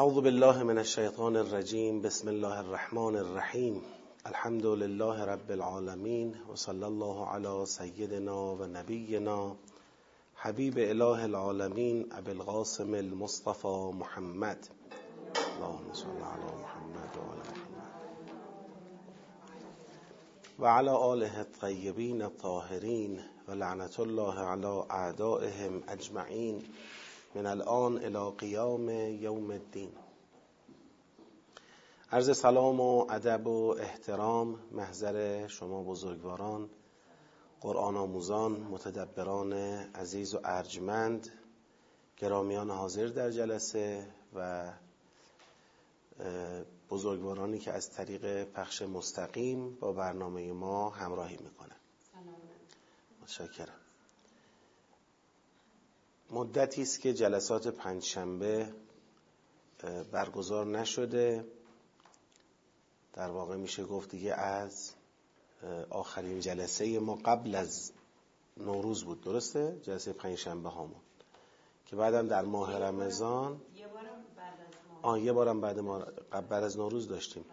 اعوذ بالله من الشیطان الرجیم بسم الله الرحمن الرحیم الحمد لله رب العالمین و صلی الله علی سیدنا و نبینا حبیب اله العالمین ابی القاسم المصطفى محمد. اللهم صل علی محمد و علی محمد. و علی آله الطیبین الطاهرین و لعنت الله علی اعدائهم اجمعین من الان الى قیام یوم الدین. عرض سلام و ادب و احترام محضر شما بزرگواران قرآن آموزان متدبران عزیز و ارجمند گرامیان حاضر در جلسه و بزرگوارانی که از طریق پخش مستقیم با برنامه ما همراهی می‌کنن. متشکرم. مدتی است که جلسات پنجشنبه برگزار نشده. در واقع میشه گفت دیگه از آخرین جلسه ما قبل از نوروز بود. درسته؟ جلسه پنجشنبه هامون که بعدم در ماه رمضان. آه یه بارم بعد ما بعد از نوروز داشتیم.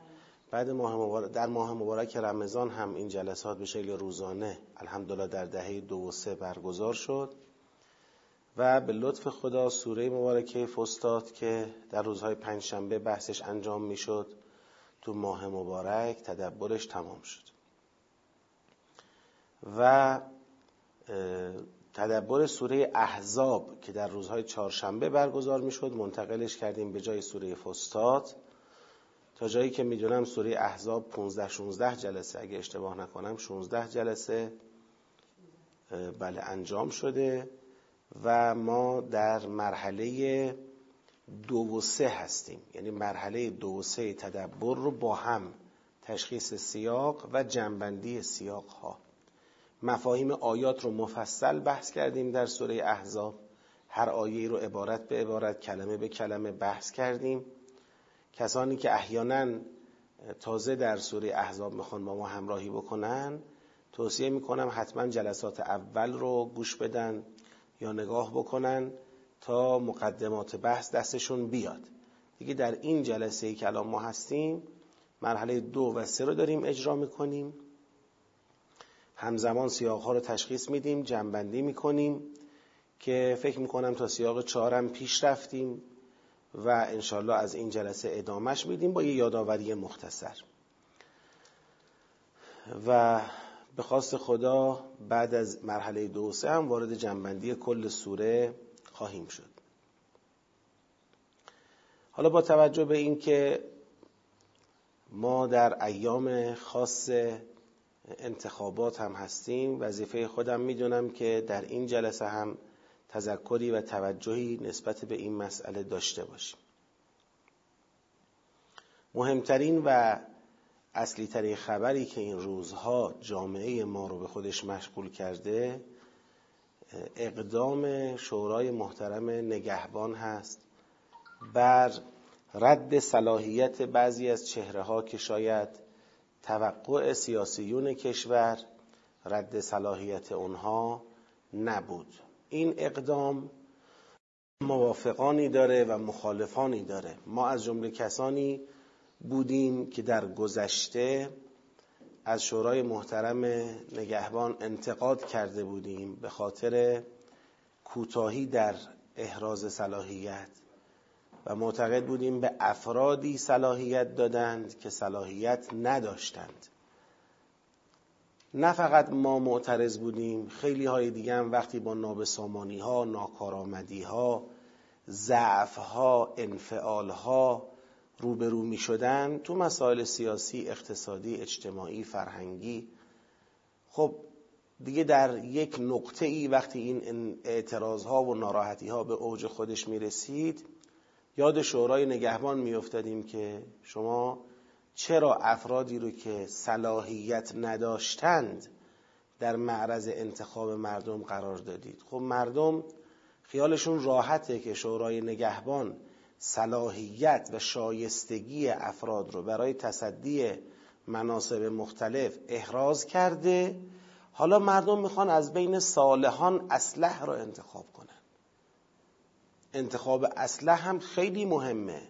بعد ماه مبارک در ماه مبارک رمضان هم این جلسات به شکل روزانه الحمدلله در دهه دو و سه برگزار شد. و به لطف خدا سوره مبارکه فستاد که در روزهای پنجشنبه بحثش انجام می‌شد تو ماه مبارک تدبرش تمام شد. و تدبر سوره احزاب که در روزهای چهارشنبه برگزار می‌شد منتقلش کردیم به جای سوره فستاد تا جایی که می‌دونم سوره احزاب 15 16 جلسه اگه اشتباه نکنم 16 جلسه بله انجام شده. و ما در مرحله دو و سه هستیم. یعنی مرحله دو و سه تدبر رو با هم تشخیص سیاق و جنبندی سیاق ها مفاهیم آیات رو مفصل بحث کردیم در سوره احزاب. هر آیه رو عبارت به عبارت کلمه به کلمه بحث کردیم. کسانی که احیانا تازه در سوره احزاب می‌خوان با ما همراهی بکنن توصیه می‌کنم حتما جلسات اول رو گوش بدن. یا نگاه بکنن تا مقدمات بحث دستشون بیاد. دیگه در این جلسه ای که الان ما هستیم مرحله دو و سه رو داریم اجرا می‌کنیم. همزمان سیاق ها رو تشخیص میدیم جنبندی می‌کنیم که فکر می‌کنم تا سیاق چهارم پیش رفتیم و انشالله از این جلسه ادامش میدیم با یه یادآوری مختصر. و به خواست خدا بعد از مرحله دو سه هم وارد جنبندی کل سوره خواهیم شد. حالا با توجه به اینکه ما در ایام خاص انتخابات هم هستیم وظیفه خودم می‌دونم که در این جلسه هم تذکری و توجهی نسبت به این مسئله داشته باشیم. مهمترین و اصلی ترین خبری که این روزها جامعه ما رو به خودش مشغول کرده اقدام شورای محترم نگهبان هست بر رد صلاحیت بعضی از چهره ها که شاید توقع سیاسیون کشور رد صلاحیت اونها نبود. این اقدام موافقانی داره و مخالفانی داره. ما از جمله کسانی بودیم که در گذشته از شورای محترم نگهبان انتقاد کرده بودیم به خاطر کوتاهی در احراز صلاحیت و معتقد بودیم به افرادی صلاحیت دادند که صلاحیت نداشتند. نه فقط ما معترض بودیم خیلی های دیگه هم وقتی با نابسامانی ها ناکارآمدی ها ضعف ها انفعال ها روبرو می شدن تو مسائل سیاسی اقتصادی اجتماعی فرهنگی. خب دیگه در یک نقطه ای وقتی این اعتراض ها و ناراحتی ها به اوج خودش می رسید یاد شورای نگهبان می افتادیم که شما چرا افرادی رو که صلاحیت نداشتند در معرض انتخاب مردم قرار دادید؟ خب مردم خیالشون راحته که شورای نگهبان صلاحیت و شایستگی افراد رو برای تصدی مناسب مختلف احراز کرده. حالا مردم می‌خوان از بین صالحان اسلح را انتخاب کنن. انتخاب اسلح هم خیلی مهمه.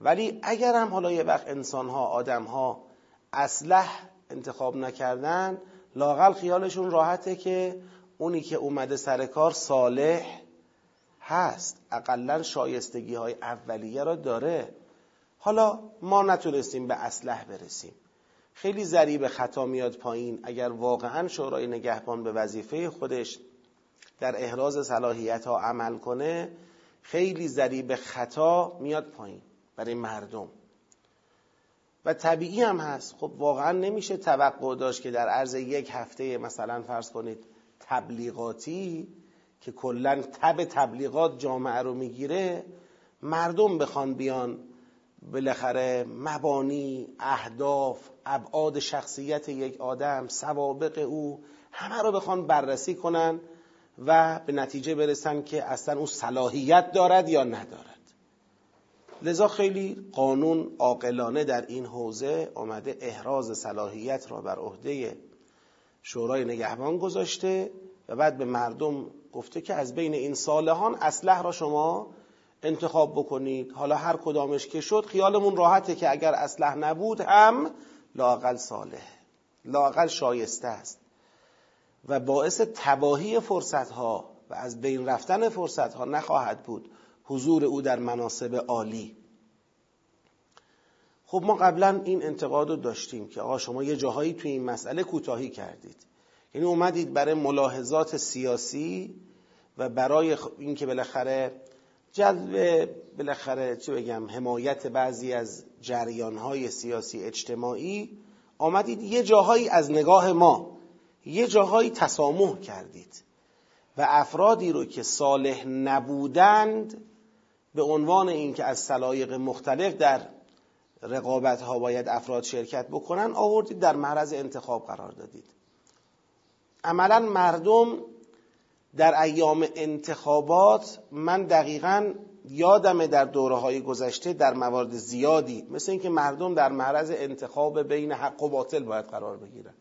ولی اگر هم حالا یه وقت انسان ها آدم ها اسلح انتخاب نکردن لاقل خیالشون راحته که اونی که اومده سر کار صالح هست. اقلا شایستگی های اولیه را داره. حالا ما نتونستیم به اسلح برسیم. خیلی ذریب خطا میاد پایین. اگر واقعا شورای نگهبان به وظیفه خودش در احراز صلاحیت ها عمل کنه خیلی ذریب خطا میاد پایین برای مردم. و طبیعی هم هست. خب واقعا نمیشه توقع داشت که در عرض یک هفته مثلا فرض کنید تبلیغاتی که کلا تب تبلیغات جامعه رو می‌گیره مردم بخوان بیان بالاخره مبانی اهداف ابعاد شخصیت یک آدم سوابق او همه رو بخوان بررسی کنن و به نتیجه برسن که اصلا او صلاحیت دارد یا ندارد. لذا خیلی قانون عاقلانه در این حوزه آمده احراز صلاحیت را بر عهده شورای نگهبان گذاشته و بعد به مردم گفته که از بین این صالحان اسلح را شما انتخاب بکنید. حالا هر کدامش که شد خیالمون راحته که اگر اسلح نبود هم لاقل صالح لاقل شایسته است. و باعث تباهی فرصت ها و از بین رفتن فرصت ها نخواهد بود. حضور او در مناسب عالی. خب ما قبلا این انتقاد رو داشتیم که آقا شما یه جاهایی توی این مسئله کوتاهی کردید. یعنی اومدید برای ملاحظات سیاسی و برای اینکه بالاخره جذب بالاخره چه بگم حمایت بعضی از جریانهای سیاسی اجتماعی آمدید یه جاهایی از نگاه ما یه جاهایی تسامح کردید و افرادی رو که صالح نبودند به عنوان اینکه از سلایق مختلف در رقابت ها باید افراد شرکت بکنن آوردید در معرض انتخاب قرار دادید. عملا مردم در ایام انتخابات من دقیقا یادم در دوره های گذشته در موارد زیادی مثل اینکه مردم در معرض انتخاب بین حق و باطل باید قرار بگیرن.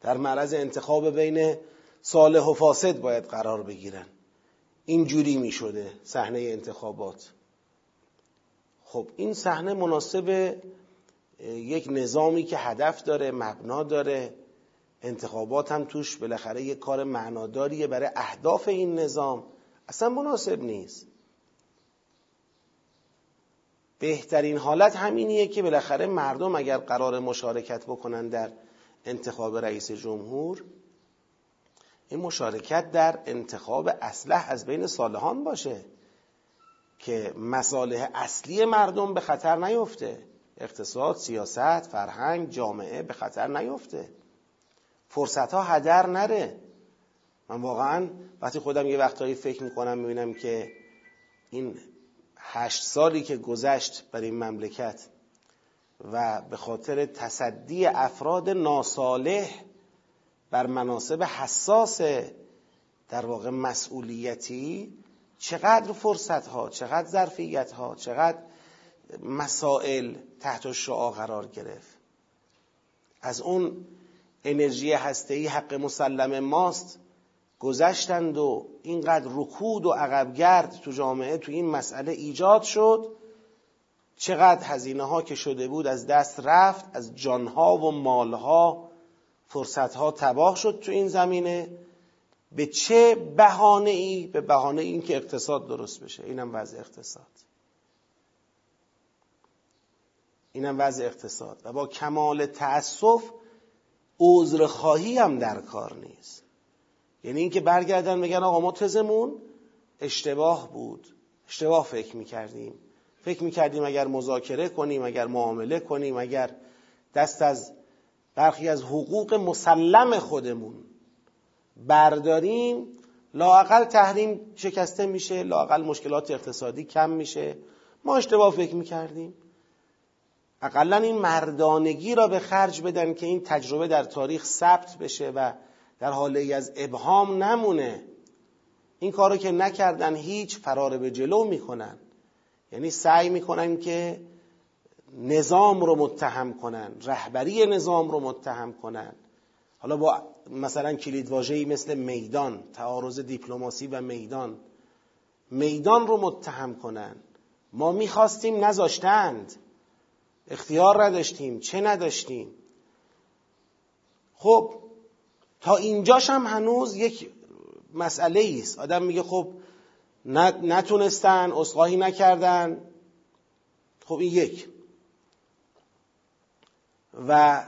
در معرض انتخاب بین صالح و فاسد باید قرار بگیرن. اینجوری می شده صحنه انتخابات. خب این صحنه مناسب یک نظامی که هدف داره مبنا داره. انتخابات هم توش بالاخره یک کار معناداریه برای اهداف این نظام. اصلا مناسب نیست. بهترین حالت همینیه که بالاخره مردم اگر قرار مشارکت بکنن در انتخاب رئیس جمهور این مشارکت در انتخاب اسلح از بین صالحان باشه که مصالح اصلی مردم به خطر نیفته. اقتصاد، سیاست، فرهنگ، جامعه به خطر نیفته. فرصت ها هدر نره. من واقعا وقتی خودم یه وقتهایی فکر می‌کنم می‌بینم که این هشت سالی که گذشت برای این مملکت و به خاطر تصدی افراد ناصالح بر مناسب حساس در واقع مسئولیتی چقدر فرصت ها چقدر ظرفیت ها چقدر مسائل تحت شعا قرار گرفت. از اون انرژی هسته‌ای حق مسلم ماست. گذشتند و اینقدر رکود و عقبگرد تو جامعه تو این مسئله ایجاد شد. چقدر هزینه ها که شده بود از دست رفت از جانها و مالها فرصتها تباه شد تو این زمینه. به چه بهانه ای به بهانه این که اقتصاد درست بشه. اینم وضع اقتصاد. اینم وضع اقتصاد. و با کمال تأسف عذرخواهی هم در کار نیست. یعنی اینکه برگردن بگن آقا ما تزمون اشتباه بود. اشتباه فکر می‌کردیم. فکر می‌کردیم اگر مذاکره کنیم اگر معامله کنیم اگر دست از برخی از حقوق مسلم خودمون برداریم لاقل تحریم شکسته میشه لاقل مشکلات اقتصادی کم میشه. ما اشتباه فکر می‌کردیم. اقلا این مردانگی را به خرج بدن که این تجربه در تاریخ ثبت بشه و در حاله از ابهام نمونه. این کارو که نکردن هیچ فرار به جلو می‌کنن. یعنی سعی می‌کنن که نظام رو متهم کنن رهبری نظام رو متهم کنن. حالا با مثلا کلیدواژه‌ای مثل میدان تعارض دیپلماسی و میدان. میدان رو متهم کنن. ما می‌خواستیم نذاشتند. اختیار نداشتیم چه نداشتیم؟ خب تا اینجاش هم هنوز یک مسئله است. آدم میگه خب نتونستن اصلاحی نکردن. خب این یک. و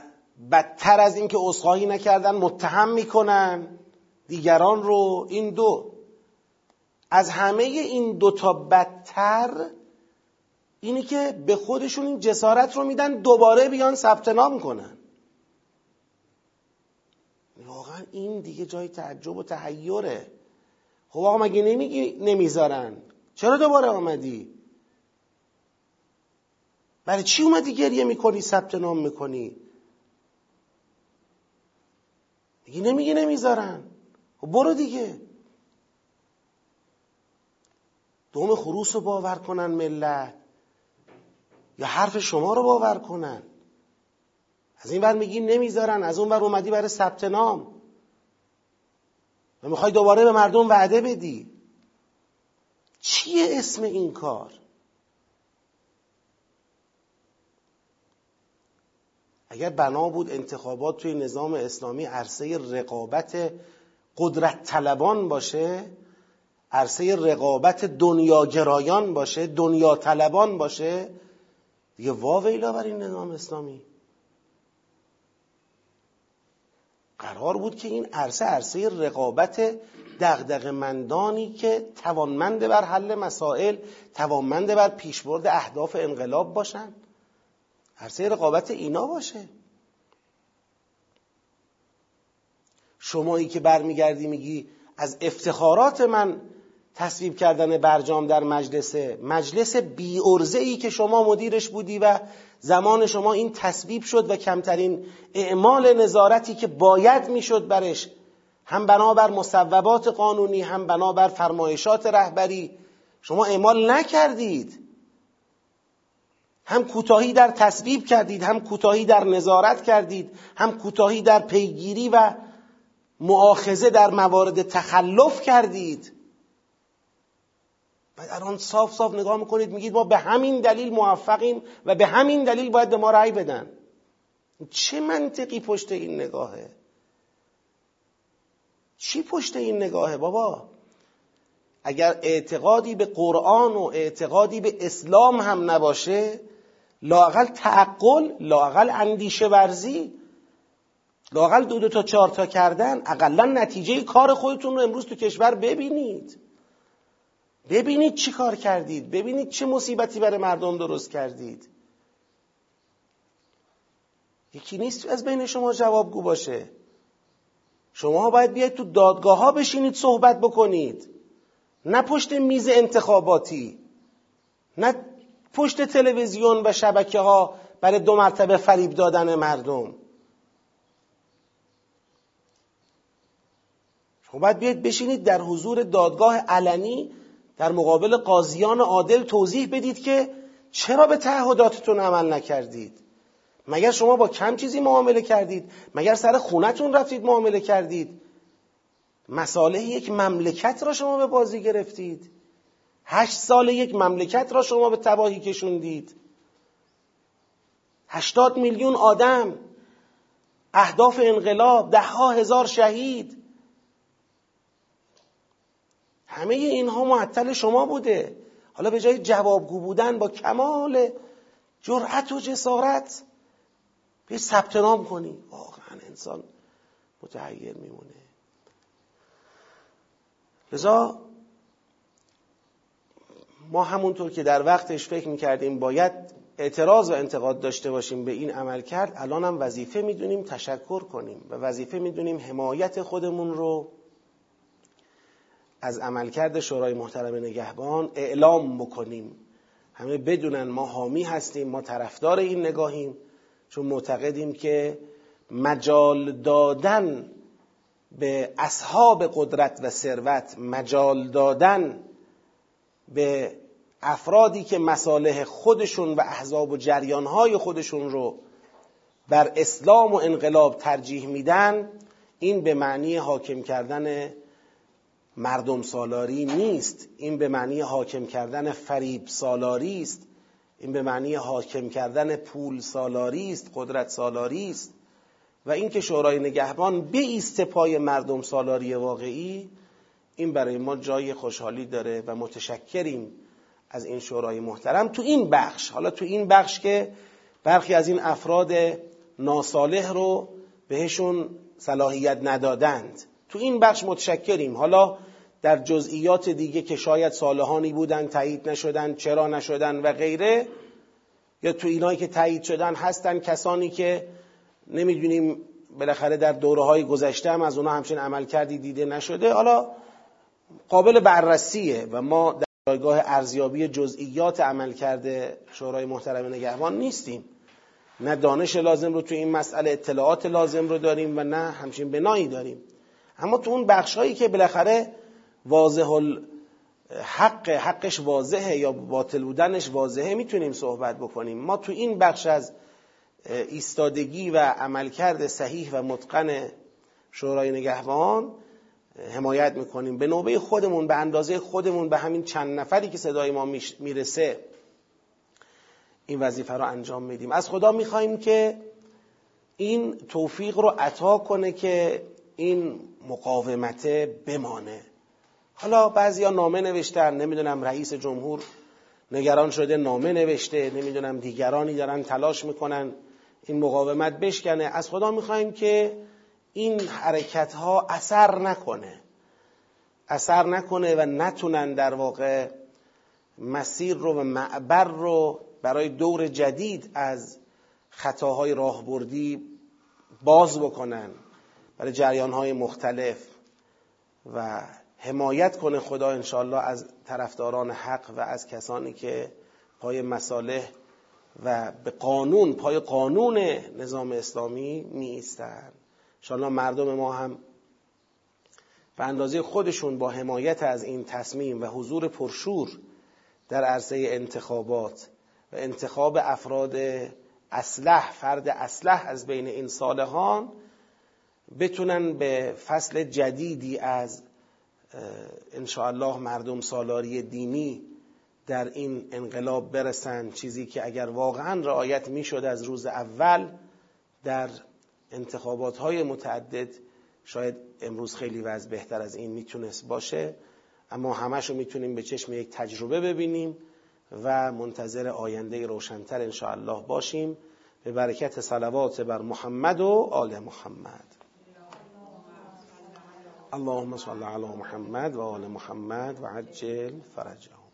بدتر از اینکه اصلاحی نکردن متهم می‌کنن دیگران رو. این دو. از همه این دوتا بدتر اینی که به خودشون این جسارت رو میدن دوباره بیان ثبت نام کنن. واقعا این دیگه جای تعجب و تحیره. خب آقا مگه نمیگی نمی‌ذارن؟ چرا دوباره آمدی؟ برای چی اومدی گریه می‌کنی ثبت نام می‌کنی؟ دیگه نمیگی نمی‌ذارن. خب برو دیگه. دوم خروس رو باور کنن ملت. یا حرف شما رو باور کنن. از این ور میگی نمی‌ذارن از اون ور اومدی برای ثبت نام. و می‌خوای دوباره به مردم وعده بدی. چیه اسم این کار؟ اگر بنا بود انتخابات توی نظام اسلامی عرصه رقابت قدرت طلبان باشه عرصه رقابت دنیاگرایان باشه دنیا طلبان باشه دیگه واویلا بر این نظام اسلامی. قرار بود که این عرصه عرصه رقابت دغدغه مندانی که توانمند بر حل مسائل توانمند بر پیشبرد اهداف انقلاب باشن. عرصه رقابت اینا باشه. شمایی که برمیگردی میگی از افتخارات من تصویب کردن برجام در مجلس مجلس بی ای که شما مدیرش بودی و زمان شما این تصویب شد و کمترین اعمال نظارتی که باید می‌شد برش هم بنابر مصوبات قانونی هم بنابر فرمایشات رهبری شما اعمال نکردید. هم کوتاهی در تصویب کردید هم کوتاهی در نظارت کردید هم کوتاهی در پیگیری و معاخذه در موارد تخلف کردید. بعد الان صاف صاف نگاه می‌کنید میگید ما به همین دلیل موفقیم و به همین دلیل باید به ما رأی بدن. چه منطقی پشت این نگاهه؟ چی پشت این نگاهه بابا؟ اگر اعتقادی به قرآن و اعتقادی به اسلام هم نباشه لاقل تعقل لاقل اندیشه ورزی لاقل دو دو تا چهار تا کردن اقلا نتیجه کار خودتون رو امروز تو کشور ببینید. ببینید چی کار کردید. ببینید چه مصیبتی برای مردم درست کردید. یکی نیست از بین شما جوابگو باشه. شما باید بیاید تو دادگاه ها بشینید صحبت بکنید. نه پشت میز انتخاباتی نه پشت تلویزیون و شبکه ها برای دو مرتبه فریب دادن مردم. شما باید بیاید بشینید در حضور دادگاه علنی در مقابل قاضیان عادل توضیح بدید که چرا به تعهداتتون عمل نکردید؟ مگر شما با کم چیزی معامله کردید؟ مگر سر خونتون رفتید معامله کردید؟ مساله یک مملکت را شما به بازی گرفتید. هشت سال یک مملکت را شما به تباهی کشوندید. هشتاد میلیون آدم اهداف انقلاب ده ها هزار شهید. همه اینها معطل شما بوده. حالا به جای جوابگو بودن با کمال جرأت و جسارت به ثبت نام کنی. واقعا انسان متحیر میمونه. لذا ما همونطور که در وقتش فکر می‌کردیم باید اعتراض و انتقاد داشته باشیم به این عمل کرد الان هم وظیفه می‌دونیم تشکر کنیم و وظیفه می‌دونیم حمایت خودمون رو از عملکرد شورای محترم نگهبان اعلام بکنیم. همه بدونن ما حامی هستیم ما طرفدار این نگاهیم چون معتقدیم که مجال دادن به اصحاب قدرت و ثروت مجال دادن به افرادی که مصالح خودشون و احزاب و جریانهای خودشون رو بر اسلام و انقلاب ترجیح میدن این به معنی حاکم کردن مردم سالاری نیست. این به معنی حاکم کردن فریب سالاری است. این به معنی حاکم کردن پول سالاری است قدرت سالاری است. و اینکه شورای نگهبان ایست پای مردم سالاری واقعی این برای ما جای خوشحالی داره و متشکریم از این شورای محترم. تو این بخش حالا تو این بخش که برخی از این افراد ناصالح رو بهشون صلاحیت ندادند. تو این بخش متشکریم. حالا در جزئیات دیگه که شاید صالحانی بودن تایید نشدن چرا نشدن و غیره یا تو اینایی که تایید شدن هستن کسانی که نمی‌دونیم بالاخره در دوره های گذشته هم از اونها همچین عمل کردی دیده نشده. حالا قابل بررسیه و ما در جایگاه ارزیابی جزئیات عمل کرده شورای محترم نگهبان نیستیم. نه دانش لازم رو تو این مسئله اطلاعات لازم رو داریم و نه همچین بنایی داریم. اما تو اون بخش هایی که بالاخره واضح حق حقش واضحه یا باطل بودنش واضحه می‌تونیم صحبت بکنیم. ما تو این بخش از ایستادگی و عملکرد صحیح و متقن شورای نگهبان حمایت می‌کنیم. به نوبه خودمون به اندازه خودمون به همین چند نفری که صدای ما می‌رسه این وظیفه رو انجام میدیم. از خدا می‌خواهیم که این توفیق رو عطا کنه که این مقاومت بمانه. حالا بعضیا نامه نوشتن نمی‌دونم رئیس جمهور نگران شده نامه نوشته نمی‌دونم دیگرانی دارن تلاش می‌کنن این مقاومت بشکنه. از خدا می‌خوایم که این حرکت ها اثر نکنه. اثر نکنه و نتونن در واقع مسیر رو و معبر رو برای دور جدید از خطاهای راهبردی باز بکنن. برای جریان های مختلف و حمایت کنه خدا انشالله از طرفداران حق و از کسانی که پای مصالح و به قانون پای قانون نظام اسلامی می ایستن انشالله مردم ما هم به اندازه خودشون با حمایت از این تصمیم و حضور پرشور در عرصه انتخابات و انتخاب افراد اسلح فرد اسلح از بین این صالحان بتونن به فصل جدیدی از انشاءالله مردم سالاری دینی در این انقلاب برسن. چیزی که اگر واقعا رعایت می‌شد از روز اول در انتخابات های متعدد شاید امروز خیلی وضع بهتر از این می‌تونست باشه. اما همش رو می‌تونیم به چشم یک تجربه ببینیم و منتظر آینده روشنتر انشاءالله باشیم. به برکت صلوات بر محمد و آل محمد. اللهم صل علی محمد و آل محمد و عجل فرجهم.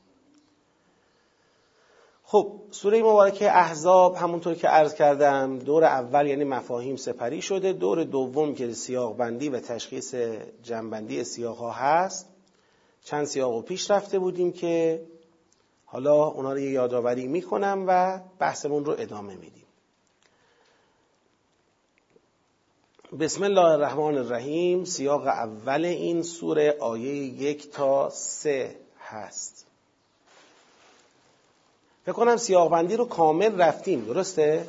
خب سوره مبارکه احزاب همونطور که عرض کردم دور اول یعنی مفاهیم سپری شده دور دوم که سیاق بندی و تشخیص جنبندی سیاق ها هست. چند سیاق و پیش رفته بودیم که حالا اونا رو یادآوری می‌کنم و بحثمون رو ادامه میدیم. بسم الله الرحمن الرحیم. سیاق اول این سوره آیه یک تا سه هست. فکر کنم سیاق بندی رو کامل رفتیم درسته؟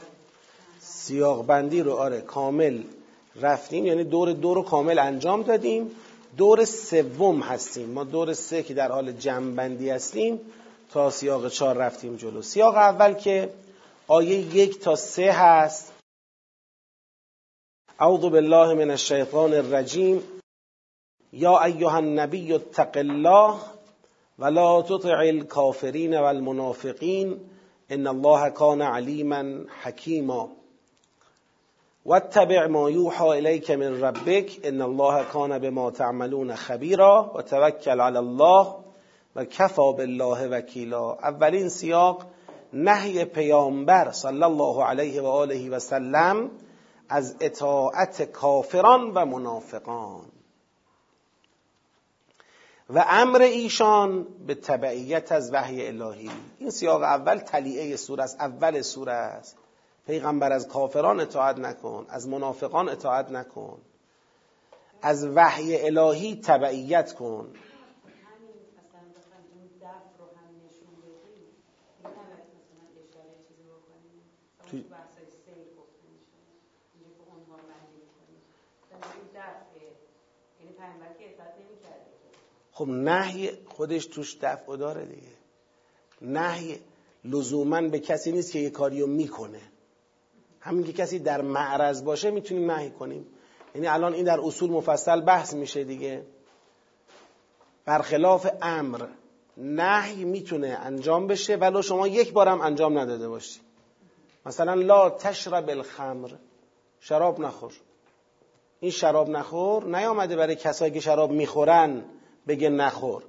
سیاق بندی رو آره کامل رفتیم. یعنی دور دو رو کامل انجام دادیم. دور سوم هستیم. ما دور سه که در حال جمع بندی هستیم تا سیاق چهار رفتیم جلو. سیاق اول که آیه یک تا سه هست. اعوذ بالله من الشیطان الرجیم. یا ایها النبی اتق الله ولا تطع الكافرین والمنافقین. ان الله كان علیما حکیما. واتبع ما یوحى الیک من ربک. ان الله كان بما تعملون خبیرا و توکل علی الله و کفا بالله وکیلا. اولین سیاق نهی پیامبر صلی الله علیه و آله و سلم از اطاعت کافران و منافقان. و امر ایشان به تبعیت از وحی الهی. این سیاق اول تلیعه سوره است اول سوره است. پیغمبر از کافران اطاعت نکن از منافقان اطاعت نکن. از وحی الهی تبعیت کن. خب نهی خودش توش دفع داره دیگه. نهی لزوما به کسی نیست که یه کاریو می‌کنه. همین که کسی در معرض باشه می‌تونیم نهی کنیم. یعنی الان این در اصول مفصل بحث میشه دیگه. برخلاف امر نهی می‌تونه انجام بشه ولو شما یک بارم انجام نداده باشی. مثلا لا تشرب الخمر. شراب نخور. این شراب نخور نیامده برای کسایی که شراب می‌خورن بگه نخور.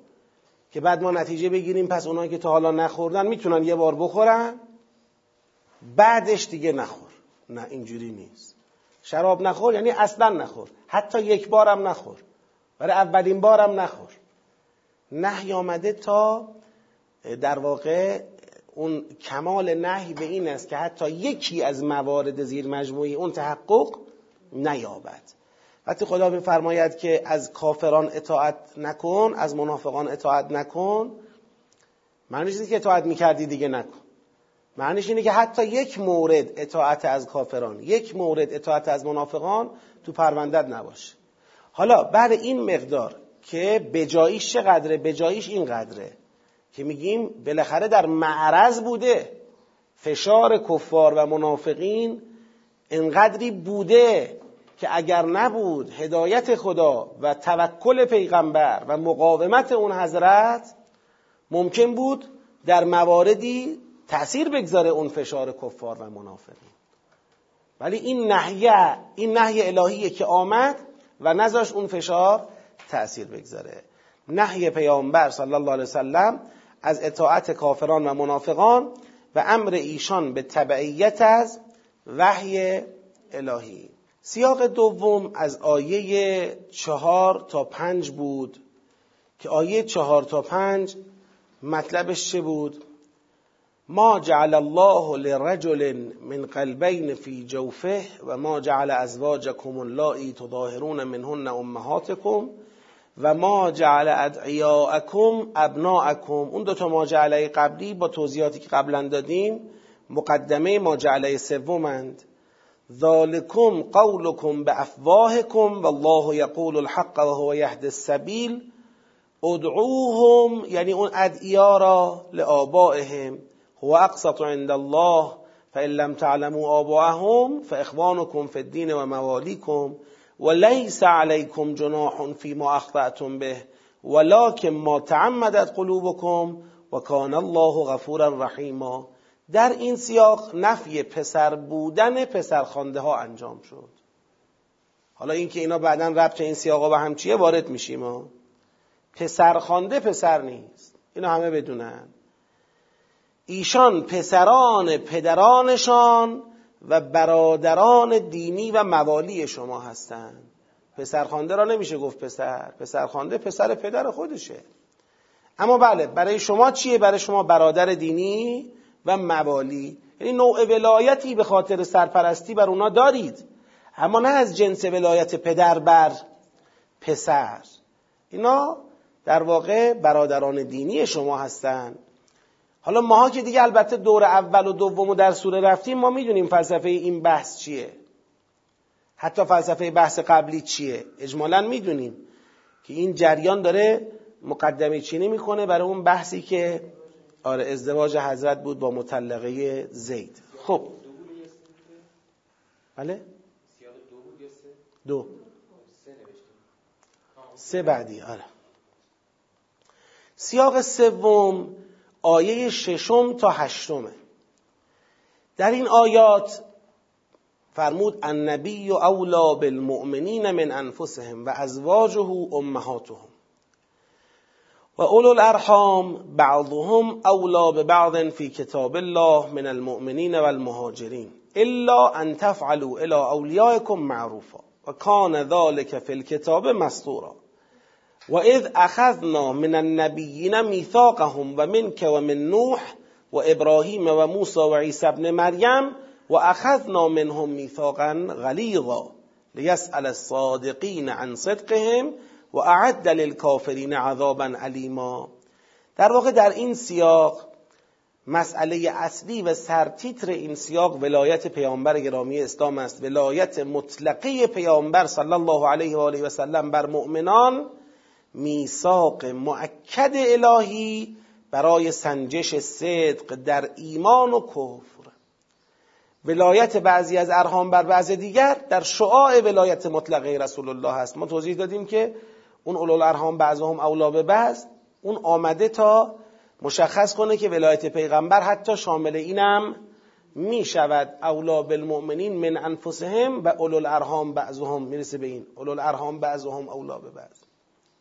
که بعد ما نتیجه بگیریم پس اونایی که تا حالا نخوردن می‌تونن یه بار بخورن بعدش دیگه نخور. نه اینجوری نیست. شراب نخور یعنی اصلا نخور. حتی یک بارم نخور. برای اولین بارم نخور. نهی آمده تا در واقع اون کمال نهی به این است که حتی یکی از موارد زیر مجموعی اون تحقق نیابد. وقتی خدا میفرماید که از کافران اطاعت نکن از منافقان اطاعت نکن معنیش اینه که اطاعت می‌کردی دیگه نکن. معنیش اینه که حتی یک مورد اطاعت از کافران یک مورد اطاعت از منافقان تو پروندت نباشه. حالا بعد این مقدار که بجاییش چقدره؟ بجاییش این قدره که میگیم بالاخره در معرض بوده فشار کفار و منافقین انقدری بوده که اگر نبود هدایت خدا و توکل پیغمبر و مقاومت اون حضرت ممکن بود در مواردی تأثیر بگذاره اون فشار کفار و منافقین. ولی این نحیه این نحیه الهیه که آمد و نذاش اون فشار تأثیر بگذاره. نحی پیامبر صلی الله علیه وسلم از اطاعت کافران و منافقان و امر ایشان به تبعیت از وحی الهی. سیاق دوم از آیه چهار تا پنج بود که آیه چهار تا پنج مطلبش چه بود؟ ما جعل الله لرجل من قلبین فی جوفه و ما جعل ازواجکم اللائي تظاهرون منهن امهاتکم و ما جعل ادعیاءکم ابناءکم اون دوتا ما جعله قبلی با توضیحاتی که قبلا دادیم مقدمه ما جعله سومند ذالکم قولکم به افواهکم والله یقول الحق و هو یهد السبیل ادعوهم یعنی اون ادعیا را لآبائهم. هو اقسط عند الله فإن لم تعلموا آباءهم فإخوانكم في الدين ومواليكم. وليس عليكم جناح فيما أخطأتم به ولكن ما تعمدت قلوبكم وكان الله غفورا رحيما. در این سیاق نفی پسر بودن پسرخوانده ها انجام شد. حالا اینکه اینا بعدا ربط این سیاقا به هم چیه وارد میشیم ها؟ پسرخوانده پسر نیست. اینا همه بدونن. ایشان پسران پدرانشان و برادران دینی و موالی شما هستند. پسرخوانده را نمیشه گفت پسر. پسرخوانده پسر پدر خودشه. اما بله برای شما چیه؟ برای شما برادر دینی و موالی. یعنی نوع ولایتی به خاطر سرپرستی بر اونا دارید. اما نه از جنس ولایت پدر بر پسر. اینا در واقع برادران دینی شما هستند حالا ماها که دیگه البته دور اول و دوم و در سوره رفتیم ما می‌دونیم فلسفه این بحث چیه. حتی فلسفه بحث قبلی چیه؟ اجمالا می‌دونیم که این جریان داره مقدمه چینی می‌کنه برای اون بحثی که آره ازدواج حضرت بود با مطلقه زید. خب. بله؟ دو. سه بعدی آره. سیاق سوم آیه ششم تا هشتمه. در این آیات فرمود النبی اولا بالمؤمنین من انفسهم و ازواجه امهاتهم. و اولو الارحام بعضهم اولا ببعض فی کتاب الله من المؤمنین والمهاجرین الا ان تفعلوا الى اولیائكم معروفا و کان ذلك فی الكتاب مسطورا و اذ اخذنا من النبیین میثاقهم و منک و من نوح و ابراهیم و موسی و عیسی ابن مریم و اخذنا منهم میثاقا غلیظا لیسأل الصادقین عن صدقهم و اعد للکافرین عذابا علیما. در واقع در این سیاق مسئله اصلی و سرتیتر این سیاق ولایت پیامبر گرامی اسلام است. ولایت مطلقه پیامبر صلی الله علیه و آله و سلم بر مؤمنان میثاق معکد الهی برای سنجش صدق در ایمان و کفر. ولایت بعضی از ارهام بر بعض دیگر در شعاع ولایت مطلقه رسول الله هست ما توضیح دادیم که اون اولو الارحام بعضهم اولا به بعض اون آمده تا مشخص کنه که ولایت پیغمبر حتی شامل اینم می شود اولا بالمؤمنین من انفسهم و اولو الارحام بعضهم می‌رسه به این. اولو الارحام بعضهم اولا به بعض.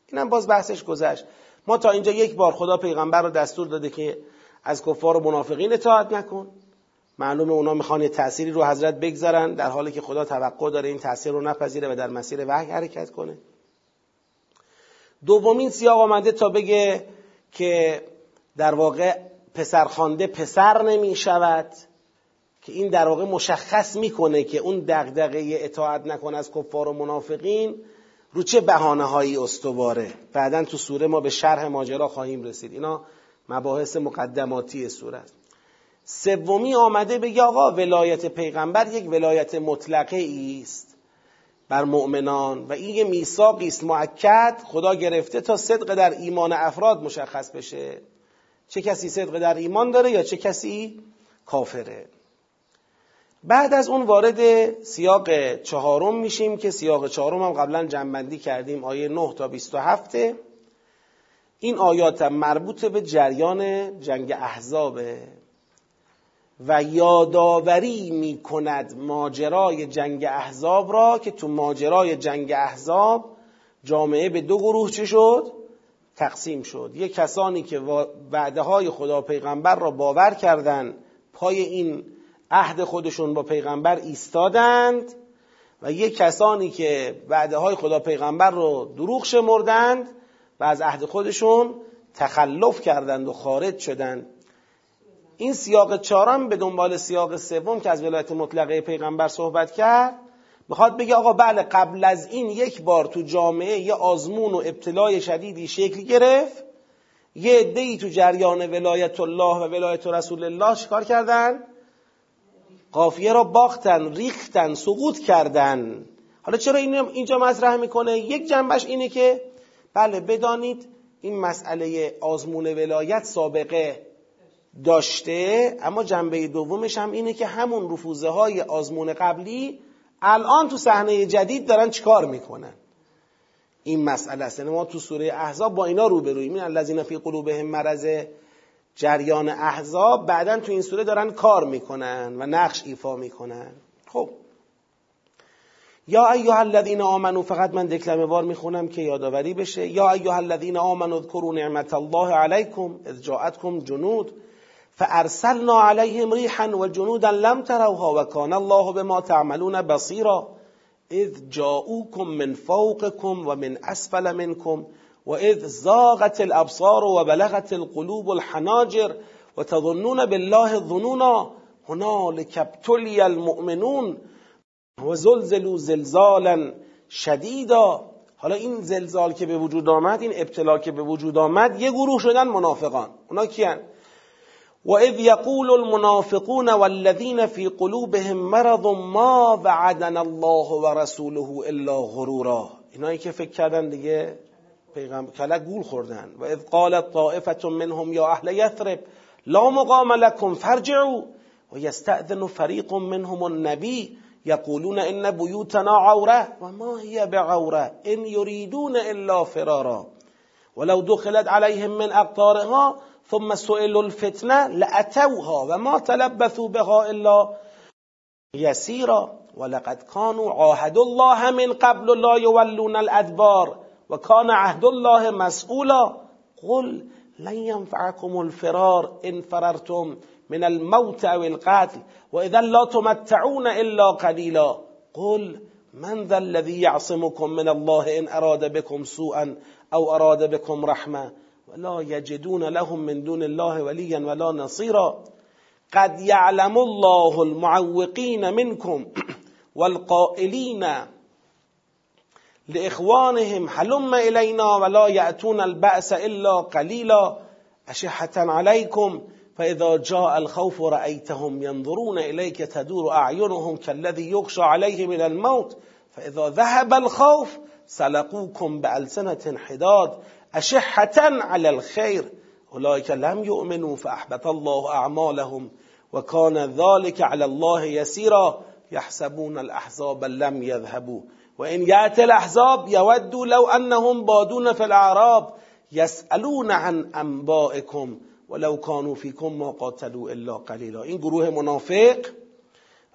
اینم باز بحثش گذشت. ما تا اینجا یک بار خدا پیغمبر رو دستور داده که از کفار و منافقین اطاعت نکن. معلومه اونا می‌خوان تأثیری رو حضرت بگذارن در حالی که خدا توقع داره این تأثیر رو نپذیره و در مسیر وحی حرکت کنه. دومین سیاق آمده تا بگه که در واقع پسرخوانده پسر نمی شود که این در واقع مشخص می‌کنه که اون دغدغه اطاعت نکن از کفار و منافقین رو چه بهانه هایی استواره. بعدا تو سوره ما به شرح ماجرا خواهیم رسید. اینا مباحث مقدماتی سوره است. سومی آمده بگه آقا ولایت پیغمبر یک ولایت مطلقه است. بر مؤمنان. و این یه میثاقی است معکد خدا گرفته تا صدق در ایمان افراد مشخص بشه. چه کسی صدق در ایمان داره یا چه کسی کافره؟ بعد از اون وارد سیاق چهارم میشیم که سیاق چهارم هم قبلا جنبندی کردیم آیه 9 تا 27 این آیات مربوط به جریان جنگ احزابه و یادآوری می کند ماجرای جنگ احزاب را که تو ماجرای جنگ احزاب جامعه به دو گروه چه شد؟ تقسیم شد یه کسانی که وعده های خدا پیغمبر را باور کردند پای این عهد خودشون با پیغمبر ایستادند و یه کسانی که وعده های خدا پیغمبر رو دروغ شمردند و از عهد خودشون تخلف کردند و خارج شدند این سیاق چهارم به دنبال سیاق سوم که از ولایت مطلقه پیغمبر صحبت کرد می‌خواد بگه آقا بله قبل از این یک بار تو جامعه یه آزمون و ابتلای شدیدی شکل گرفت. یه عده‌ای تو جریان ولایت الله و ولایت رسول الله چیکار کردن؟ قافیه را باختن ریختن سقوط کردن. حالا چرا اینجا مطرح می‌کنه؟ یک جنبش اینه که بله بدانید این مسئله آزمون ولایت سابقه. داشته اما جنبه دومش هم اینه که همون رفوزه های آزمون قبلی الان تو صحنه جدید دارن چیکار می‌کنن. این مسئله است. یعنی ما تو سوره احزاب با اینا روبرویم. این الذین فی قلوبهم مرض جریان احزاب بعدا تو این سوره دارن کار می‌کنن و نقش ایفا می‌کنن. خب. یا ایها الذین آمنو فقط من دکلمه وار می‌خونم که یادآوری بشه. یا ایها الذین آمنو اذکروا نعمت الله علیکم اذ جاءتکم جنود. فارسلنا عليهم ريحا وجنودا لم تروها وكان الله بما تعملون بصيرا. اذ جاءوكم من فوقكم ومن اسفل منكم واذ زاغت الابصار وبلغت القلوب الحناجر وتظنون بالله الظنونا. هنالك ابتلي المؤمنون وزلزلوا زلزالا شدیدا حالا این زلزال که به وجود آمد این ابتلا که به وجود آمد یه گروه شدن منافقان. اونا کیان؟ وإذ يقول المنافقون والذين في قلوبهم مرض ما وعدنا الله ورسوله الا غرورا. اینایی که فکر کردن دیگه پیغمبر کلک گول خوردن. و اذ قالت طائفه منهم یا اهل یثرب لا مقام لكم فارجعوا. ويستأذن فريق منهم النبي يقولون ان بيوتنا عوره وما هي بعوره ان يريدون الا فرارا. ولو دخلت عليهم من اقطارها ثم سئلوا الفتنة لأتوها و ما تلبثوا بها إلا یسیرا ولقد كانوا عاهد الله من قبل لا يولون الأدبار. و كان عهد الله مسئولا قل لن ينفعكم الفرار إن فررتم من الموت أو القتل وإذا لا تمتعون إلا قليلا. قل من ذا الذي يعصمكم من الله إن أراد بكم سوءا أو أراد بكم رحمة؟ ولا يجدون لهم من دون الله وليا ولا نصيرا. قد يعلم الله المعوقين منكم والقائلين لإخوانهم حلم إلينا ولا يأتون البأس إلا قليلا. أشحة عليكم فإذا جاء الخوف رأيتهم ينظرون إليك تدور أعينهم كالذي يغشى عليه من الموت. فإذا ذهب الخوف سلقوكم بألسنة حداد. اشحة على الخير. اولئك لم يؤمنوا فاحبط الله اعمالهم وكان ذلك على الله يسيرا. يحسبون الاحزاب لم يذهبوا. وان ياتي الاحزاب يودوا لو انهم بادون في الاعراب يسالون عن انبائكم ولو كانوا فيكم ما قاتلوا الا قلیلا این گروه منافق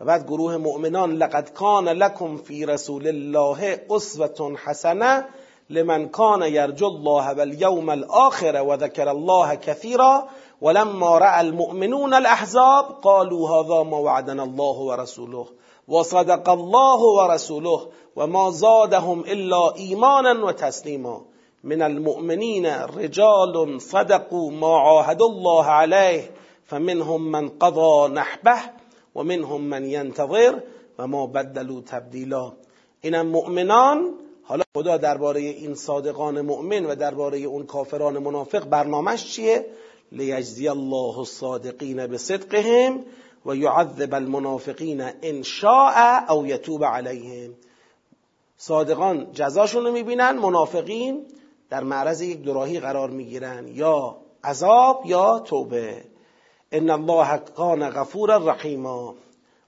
و بعد گروه مؤمنان لقد کان لكم فی رسول الله اسوه حسنه لمن کان یرجو الله والیوم الآخر و ذکر الله كثیرا ولما رأى المؤمنون الأحزاب قالوا هذا ما وعدنا الله ورسوله وصدق الله ورسوله وما زادهم إلا ایمانا وتسلیما من المؤمنین رجال صدقوا ما عاهدوا الله عليه فمنهم من قضى نحبه ومنهم من ينتظر و ما بدلوا تبدیلا اینم مؤمنان حالا خدا درباره این صادقان مؤمن و درباره اون کافران منافق برنامهش چیه؟ لیجزی الله الصادقین بصدقهم و یعذب المنافقین ان شاء او یتوب علیهم. صادقان جزاشون رو می‌بینن منافقین در معرض یک دوراهی قرار می‌گیرن یا عذاب یا توبه. ان الله کان غفور رحیما.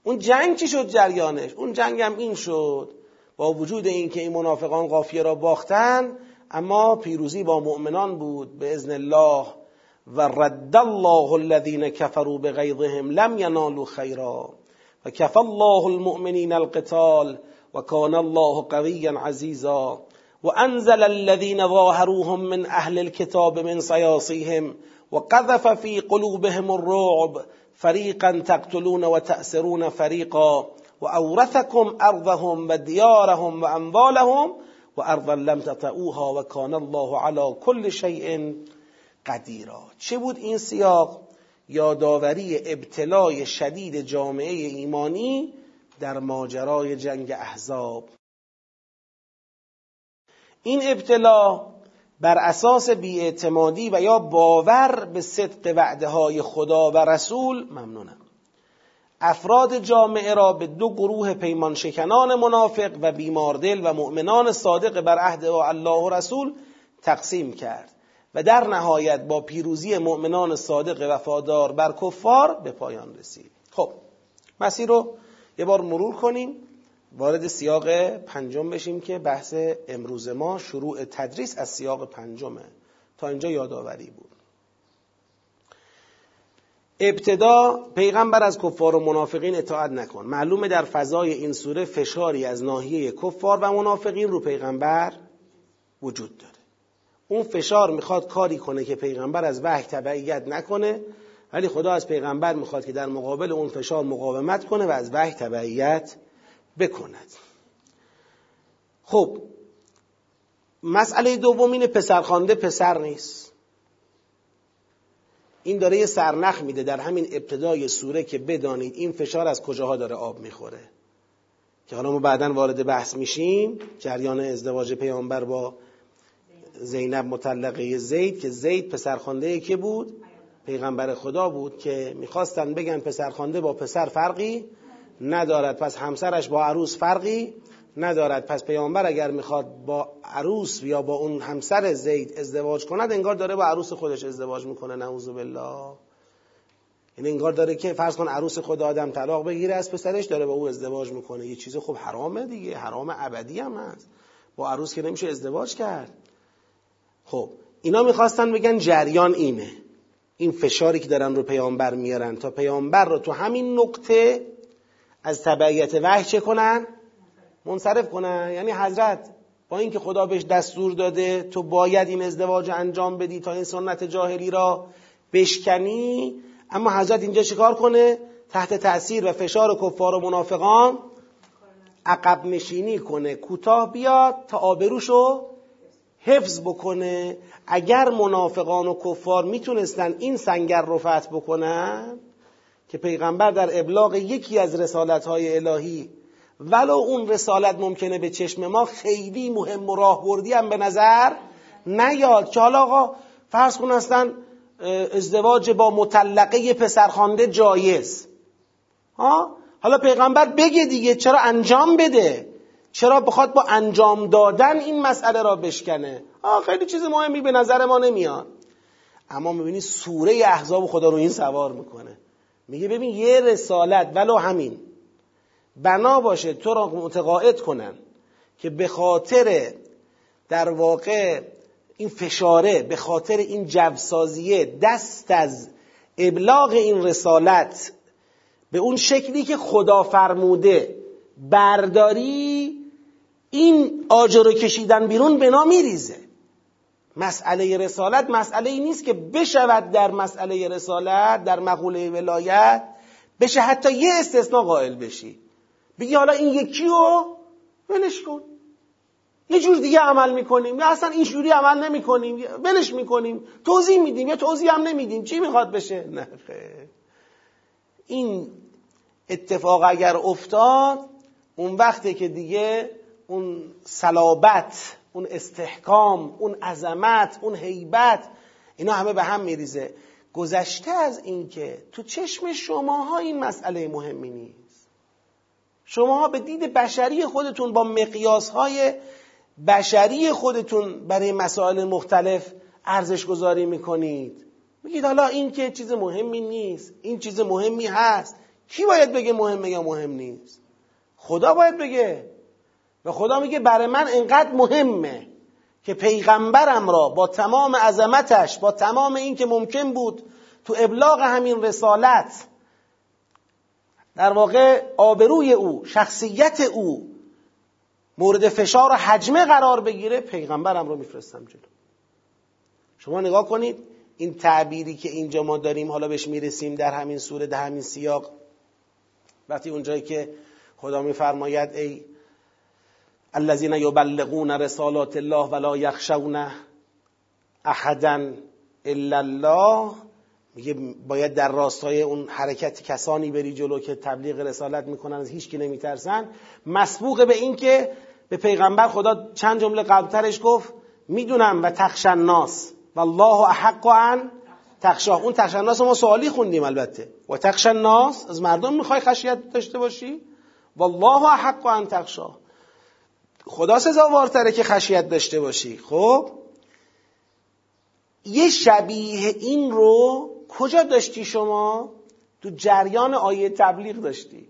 اون جنگ چی شد جریانش؟ اون جنگ هم این شد. با وجود اینکه این منافقان قافیه را باختن اما پیروزی با مؤمنان بود به اذن الله. و رد الله الذين كفروا بغيظهم لم ينالوا خيرا و الله المؤمنين القتال و کان الله قویا عزیزا. و انزل الذين ظاهروهم من اهل الكتاب من صياصيهم وقذف في قلوبهم الرعب. فريقا تقتلون وتأسرون فريقا وأورثكم أرضهم وديارهم وأموالهم وأرضا لم تطئوها وكان الله على كل شيء قدیرا چه بود این سیاق؟ یادآوری ابتلای شدید جامعه ایمانی در ماجرای جنگ احزاب. این ابتلا بر اساس بیاعتمادی و یا باور به صدق وعده های خدا و رسول ممنونم. افراد جامعه را به دو گروه پیمان شکنان منافق و بیماردل و مؤمنان صادق بر عهد الله و رسول تقسیم کرد و در نهایت با پیروزی مؤمنان صادق وفادار بر کفار به پایان رسید. خب مسیر رو یه بار مرور کنیم. وارد سیاق پنجم بشیم که بحث امروز ما شروع تدریس از سیاق پنجمه. تا اینجا یادآوری بود. ابتدا پیغمبر از کفار و منافقین اطاعت نکن. معلومه در فضای این سوره فشاری از ناحیه کفار و منافقین رو پیغمبر وجود داره. اون فشار می‌خواد کاری کنه که پیغمبر از وحی تبعیت نکنه ولی خدا از پیغمبر می‌خواد که در مقابل اون فشار مقاومت کنه و از وحی تبعیت بکند. خب مسئله دوم اینه پسرخوانده پسر نیست. این داره یه سرنخ میده در همین ابتدای سوره که بدانید این فشار از کجاها داره آب می‌خوره. که حالا ما بعدا وارد بحث میشیم. جریان ازدواج پیامبر با زینب مطلقه زید که زید پسرخوانده که بود؟ پیغمبر خدا بود که می‌خواستن بگن پسرخوانده با پسر فرقی ندارد. پس همسرش با عروس فرقی. ندارد. پس پیامبر اگر می‌خواد با عروس یا با اون همسر زید ازدواج کند انگار داره با عروس خودش ازدواج می‌کنه نعوذ بالله. یعنی انگار داره که فرض کن عروس خدا آدم طلاق بگیره از پسرش داره با او ازدواج می‌کنه. یه چیز خوب حرامه دیگه حرام ابدی هم هست. با عروس که نمیشه ازدواج کرد. خب اینا می‌خواستن بگن جریان اینه. این فشاری که دارن رو پیامبر میارن. تا پیامبر رو تو همین نقطه از تبعیت وحی چه کنن؟ منصرف کنن یعنی حضرت با اینکه خدا بهش دستور داده تو باید این ازدواج انجام بدی تا این سنت جاهلی را بشکنی. اما حضرت اینجا چیکار کنه؟ تحت تأثیر و فشار کفار و منافقان عقب نشینی کنه. کوتاه بیاد تا آبروشو حفظ بکنه. اگر منافقان و کفار می‌تونستن این سنگر رو فتح بکنن که پیغمبر در ابلاغ یکی از رسالت های الهی ولو اون رسالت ممکنه به چشم ما خیلی مهم و راهبردی هم به نظر نیاد که حالا آقا فرض کن هستن ازدواج با مطلقه پسرخوانده جایز. ها؟ حالا پیغمبر بگه دیگه چرا انجام بده؟ چرا بخواد با انجام دادن این مسئله را بشکنه؟ آه خیلی چیز مهمی به نظر ما نمیاد. اما می‌بینی سوره احزاب خدا رو این سوار می‌کنه. میگه ببین یه رسالت ولو همین. بنا باشه تو را متقاعد کنن که به خاطر در واقع این فشاره به خاطر این جوسازیه دست از ابلاغ این رسالت به اون شکلی که خدا فرموده برداری این آجر کشیدن بیرون به میریزه. مسئله رسالت مسئله ای نیست که بشود در مسئله رسالت در مقوله ولایت بشه حتی یه استثناء قائل بشی. بگی حالا این یکی رو ولش کن. یه جور دیگه عمل می‌کنیم. یا اصلا این جوری عمل نمی‌کنیم. ولش می‌کنیم. توضیح میدیم. یا توضیح هم نمیدیم. چی می‌خواد بشه؟ نه این اتفاق اگر افتاد اون وقته که دیگه اون صلابت اون استحکام اون عظمت اون حیبت اینا همه به هم میریزه. گذشته از اینکه تو چشم شماها این مسئله مهمی نیست. شماها به دید بشری خودتون با مقیاس های بشری خودتون برای مسائل مختلف ارزش گذاری می‌کنید. میگید حالا این که چیز مهمی نیست این چیز مهمی هست. کی باید بگه مهمه یا مهم نیست؟ خدا باید بگه. و خدا میگه برای من انقدر مهمه که پیغمبرم را با تمام عظمتش با تمام این که ممکن بود تو ابلاغ همین رسالت در واقع آبروی او شخصیت او مورد فشار و حجمه قرار بگیره پیغمبرم رو میفرستم جلو. شما نگاه کنید این تعبیری که اینجا ما داریم حالا بهش می‌رسیم در همین سوره در همین سیاق. وقتی اونجایی که خدا میفرماید ای الذين یبلغون رسالات الله ولا یخشون احدا الا الله میگه باید در راستای اون حرکت کسانی بری جلو که تبلیغ رسالت می‌کنن از هیچ کی نمیترسن. مسبوق به این که به پیغمبر خدا چند جمله قبلترش گفت می‌دونم و تخشن ناس و الله احق ان تخشا اون تخشن ناس ما سوالی خوندیم البته. و تخشن ناس از مردم می‌خوای خشیت داشته باشی؟ والله احق ان تخشا خدا سزاوارتره که خشیت داشته باشی. خب؟ یه شبیه این رو کجا داشتی شما؟ تو جریان آیه تبلیغ داشتی.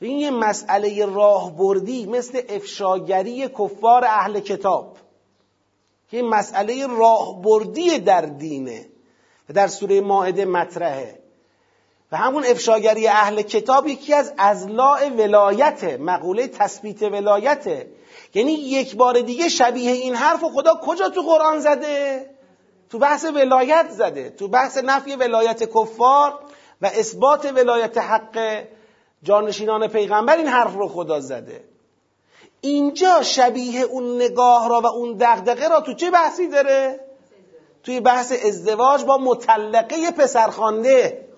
این یه مسئله راهبردی مثل افشاگری کفار اهل کتاب. که مسئله راهبردی در دینه و در سوره ماعده مطرحه. و همون افشاگری اهل کتاب یکی از ازلاع ولایت مقوله تثبیت ولایته. یعنی یک بار دیگه شبیه این حرف و خدا کجا تو قرآن زده؟ تو بحث ولایت زده. تو بحث نفی ولایت کفار و اثبات ولایت حق جانشینان پیغمبر این حرف رو خدا زده. اینجا شبیه اون نگاه را و اون دغدغه را تو چه بحثی داره؟ توی بحث ازدواج با مطلقه پسرخوانده.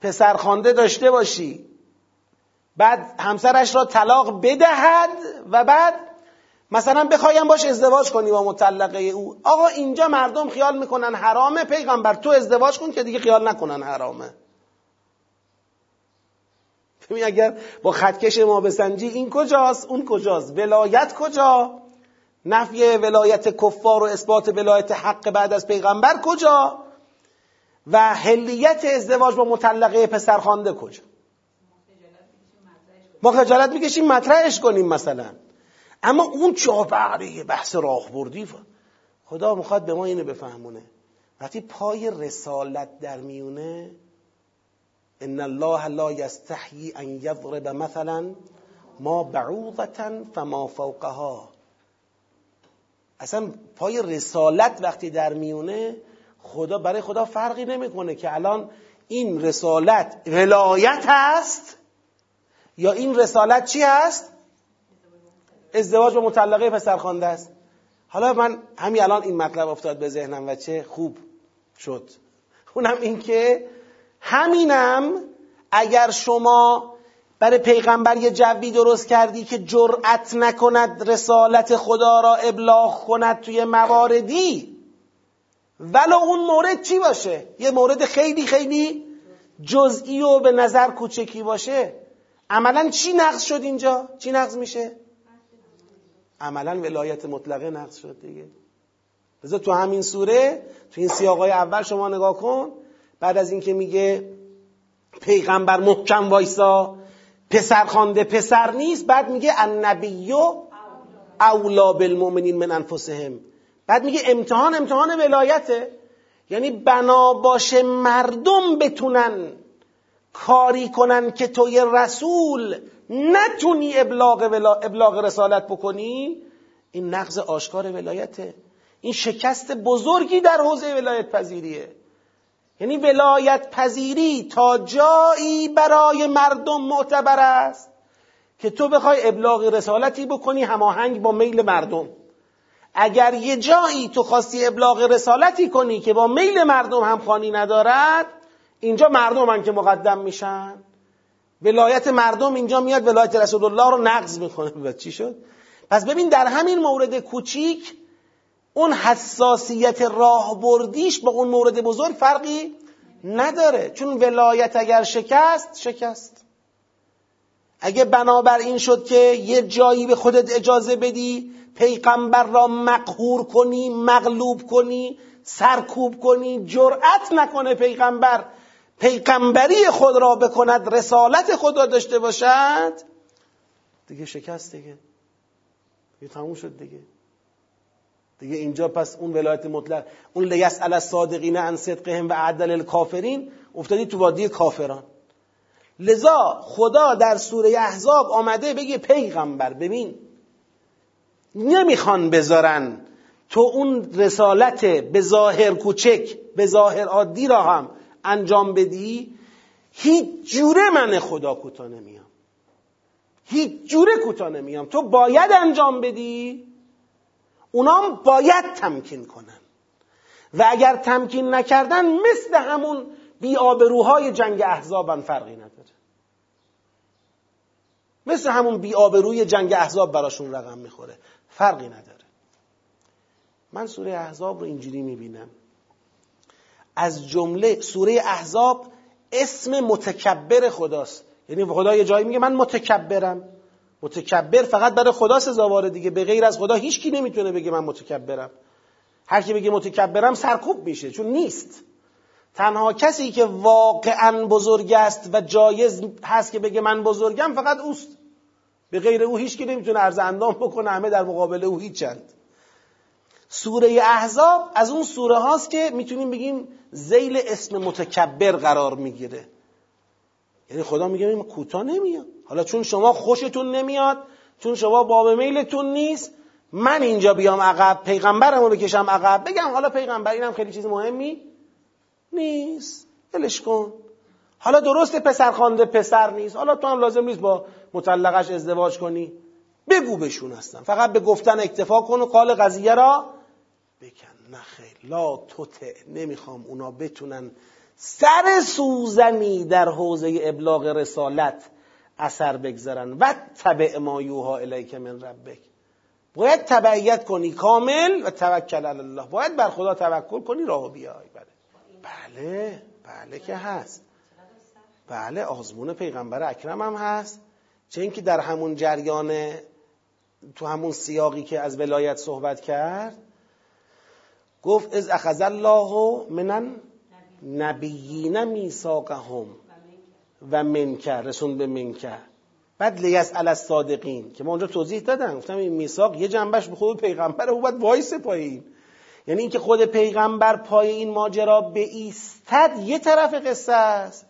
پسرخوانده داشته باشی. بعد همسرش را طلاق بدهد و بعد مثلا بخوایم باش ازدواج کنی با مطلقه او. آقا اینجا مردم خیال می‌کنن حرامه. پیغمبر تو ازدواج کن که دیگه خیال نکنن حرامه. ببین اگر با خطکش ما بسنجی این کجاست؟ اون کجاست؟ ولایت کجا؟ نفی ولایت کفار و اثبات ولایت حق بعد از پیغمبر کجا؟ و هلیت ازدواج با مطلقه پسرخوانده کجا؟ ما خجالت می‌کشیم مطرحش کنیم مثلا. اما اون چابره بحث راهبردی خدا می‌خواد به ما اینو بفهمونه. وقتی پای رسالت در میونه ان الله لا یستحیی ان یضرب مثلا ما بعوضتا فما فوقها. اصلا پای رسالت وقتی در میونه خدا برای خدا فرقی نمی‌کنه که الان این رسالت ولایت هست یا این رسالت چی هست؟ ازدواج با مطلقه پسرخوانده است. حالا من همین الان این مطلب افتاد به ذهنم و چه خوب شد. اونم این که همینم اگر شما برای پیغمبر یه جوی درست کردی که جرأت نکند رسالت خدا را ابلاغ کند توی مواردی ولو اون مورد چی باشه؟ یه مورد خیلی خیلی جزئی و به نظر کوچکی باشه. عملا چی نقض شد اینجا؟ چی نقض میشه؟ عملا ولایت مطلقه نقض شد دیگه. بذار تو همین سوره تو این سیاقای اول شما نگاه کن. بعد از اینکه میگه پیغمبر محکم وایسا پسر خانده پسر نیست. بعد میگه النبی اولا بالمؤمنین من انفسهم. بعد میگه امتحان امتحان ولایته. یعنی بنا باشه مردم بتونن کاری کنن که توی رسول نتونی ابلاغ, ابلاغ رسالت بکنی این نقض آشکار ولایته. این شکست بزرگی در حوزه ولایت پذیریه. یعنی ولایت پذیری تا جایی برای مردم معتبر است که تو بخوای ابلاغ رسالتی بکنی هماهنگ با میل مردم. اگر یه جایی تو خواستی ابلاغ رسالتی کنی که با میل مردم همخوانی ندارد اینجا مردم هم که مقدم میشن. ولایت مردم اینجا میاد ولایت رسول الله رو نقض می‌کنه. و چی شد؟ پس ببین در همین مورد کوچیک اون حساسیت راهبردیش با اون مورد بزرگ فرقی نداره. چون ولایت اگر شکست شکست. اگه بنابر این شد که یه جایی به خودت اجازه بدی پیغمبر را مقهور کنی مغلوب کنی سرکوب کنی جرأت نکنه پیغمبر پیغمبری خود را بکند رسالت خود را داشته باشد. دیگه شکست دیگه. دیگه تموم شد دیگه. دیگه اینجا پس اون ولایت مطلق اون لیسأل الصادقین عن صدقهم و عدل الکافرین افتادی تو وادی کافران. لذا خدا در سوره احزاب آمده بگه پیغمبر ببین نمی‌خوان بذارن تو اون رسالت به ظاهر کوچک به ظاهر عادی را هم انجام بدی هیچ جوره من خدا کوتا نمیام. هیچ جوره کوتا نمیام. تو باید انجام بدی. اونام باید تمکین کنن. و اگر تمکین نکردن مثل همون بیابروهای جنگ احزابن فرقی نداره. مثل همون بیابروی جنگ احزاب براشون رقم می‌خوره. فرقی نداره. من سوره احزاب رو اینجوری می‌بینم. از جمله سوره احزاب اسم متکبر خداست. یعنی خدا یه جایی میگه من متکبرم. متکبر فقط برای خدا سزاواره دیگه. به غیر از خدا هیچ کی نمی‌تونه بگه من متکبرم. هر کی بگه متکبرم سرکوب میشه چون نیست. تنها کسی که واقعا بزرگ است و جایز هست که بگه من بزرگم فقط اوست. به غیر او هیچ کی نمی‌تونه عرض اندام بکنه همه در مقابل او هیچند. سوره احزاب از اون سوره هاست که می‌تونیم بگیم زیل اسم متکبر قرار می‌گیره. یعنی خدا میگه این کوتاه نمیاد. حالا چون شما خوشتون نمیاد چون شما باب میلتون نیست من اینجا بیام عقب پیغمبرم رو بکشم عقب بگم حالا پیغمبر اینم خیلی چیز مهمی نیست. ولش کن. حالا درست پسر خانده پسر نیست. حالا تو هم لازم نیست با مطلقش ازدواج کنی. بگو بشون هستم. فقط به گفتن اکتفا کن و قال قضیه را بکن. خیر. لا توته نمی‌خوام اونا بتونن سر سوزنی در حوزه ابلاغ رسالت اثر بگذارن. و تبع ما یوها الیک من ربک. باید تبعیت کنی کامل و توکل علی الله. باید بر خدا توکل کنی راه بیای بله. بله. بله که هست. بله آزمون پیغمبر اکرم هم هست. چه اینکه در همون جریان تو همون سیاقی که از ولایت صحبت کرد گفت از اخذ الله منن نبیین میثاقهم و منکر رسون به منکر. بعد لیس علی الصادقین که ما اونجا توضیح دادم گفتم این میثاق یه جنبش به خود پیغمبر او باید وایس پایین. یعنی اینکه خود پیغمبر پای این ماجرا به ایستد یه طرف قصه است.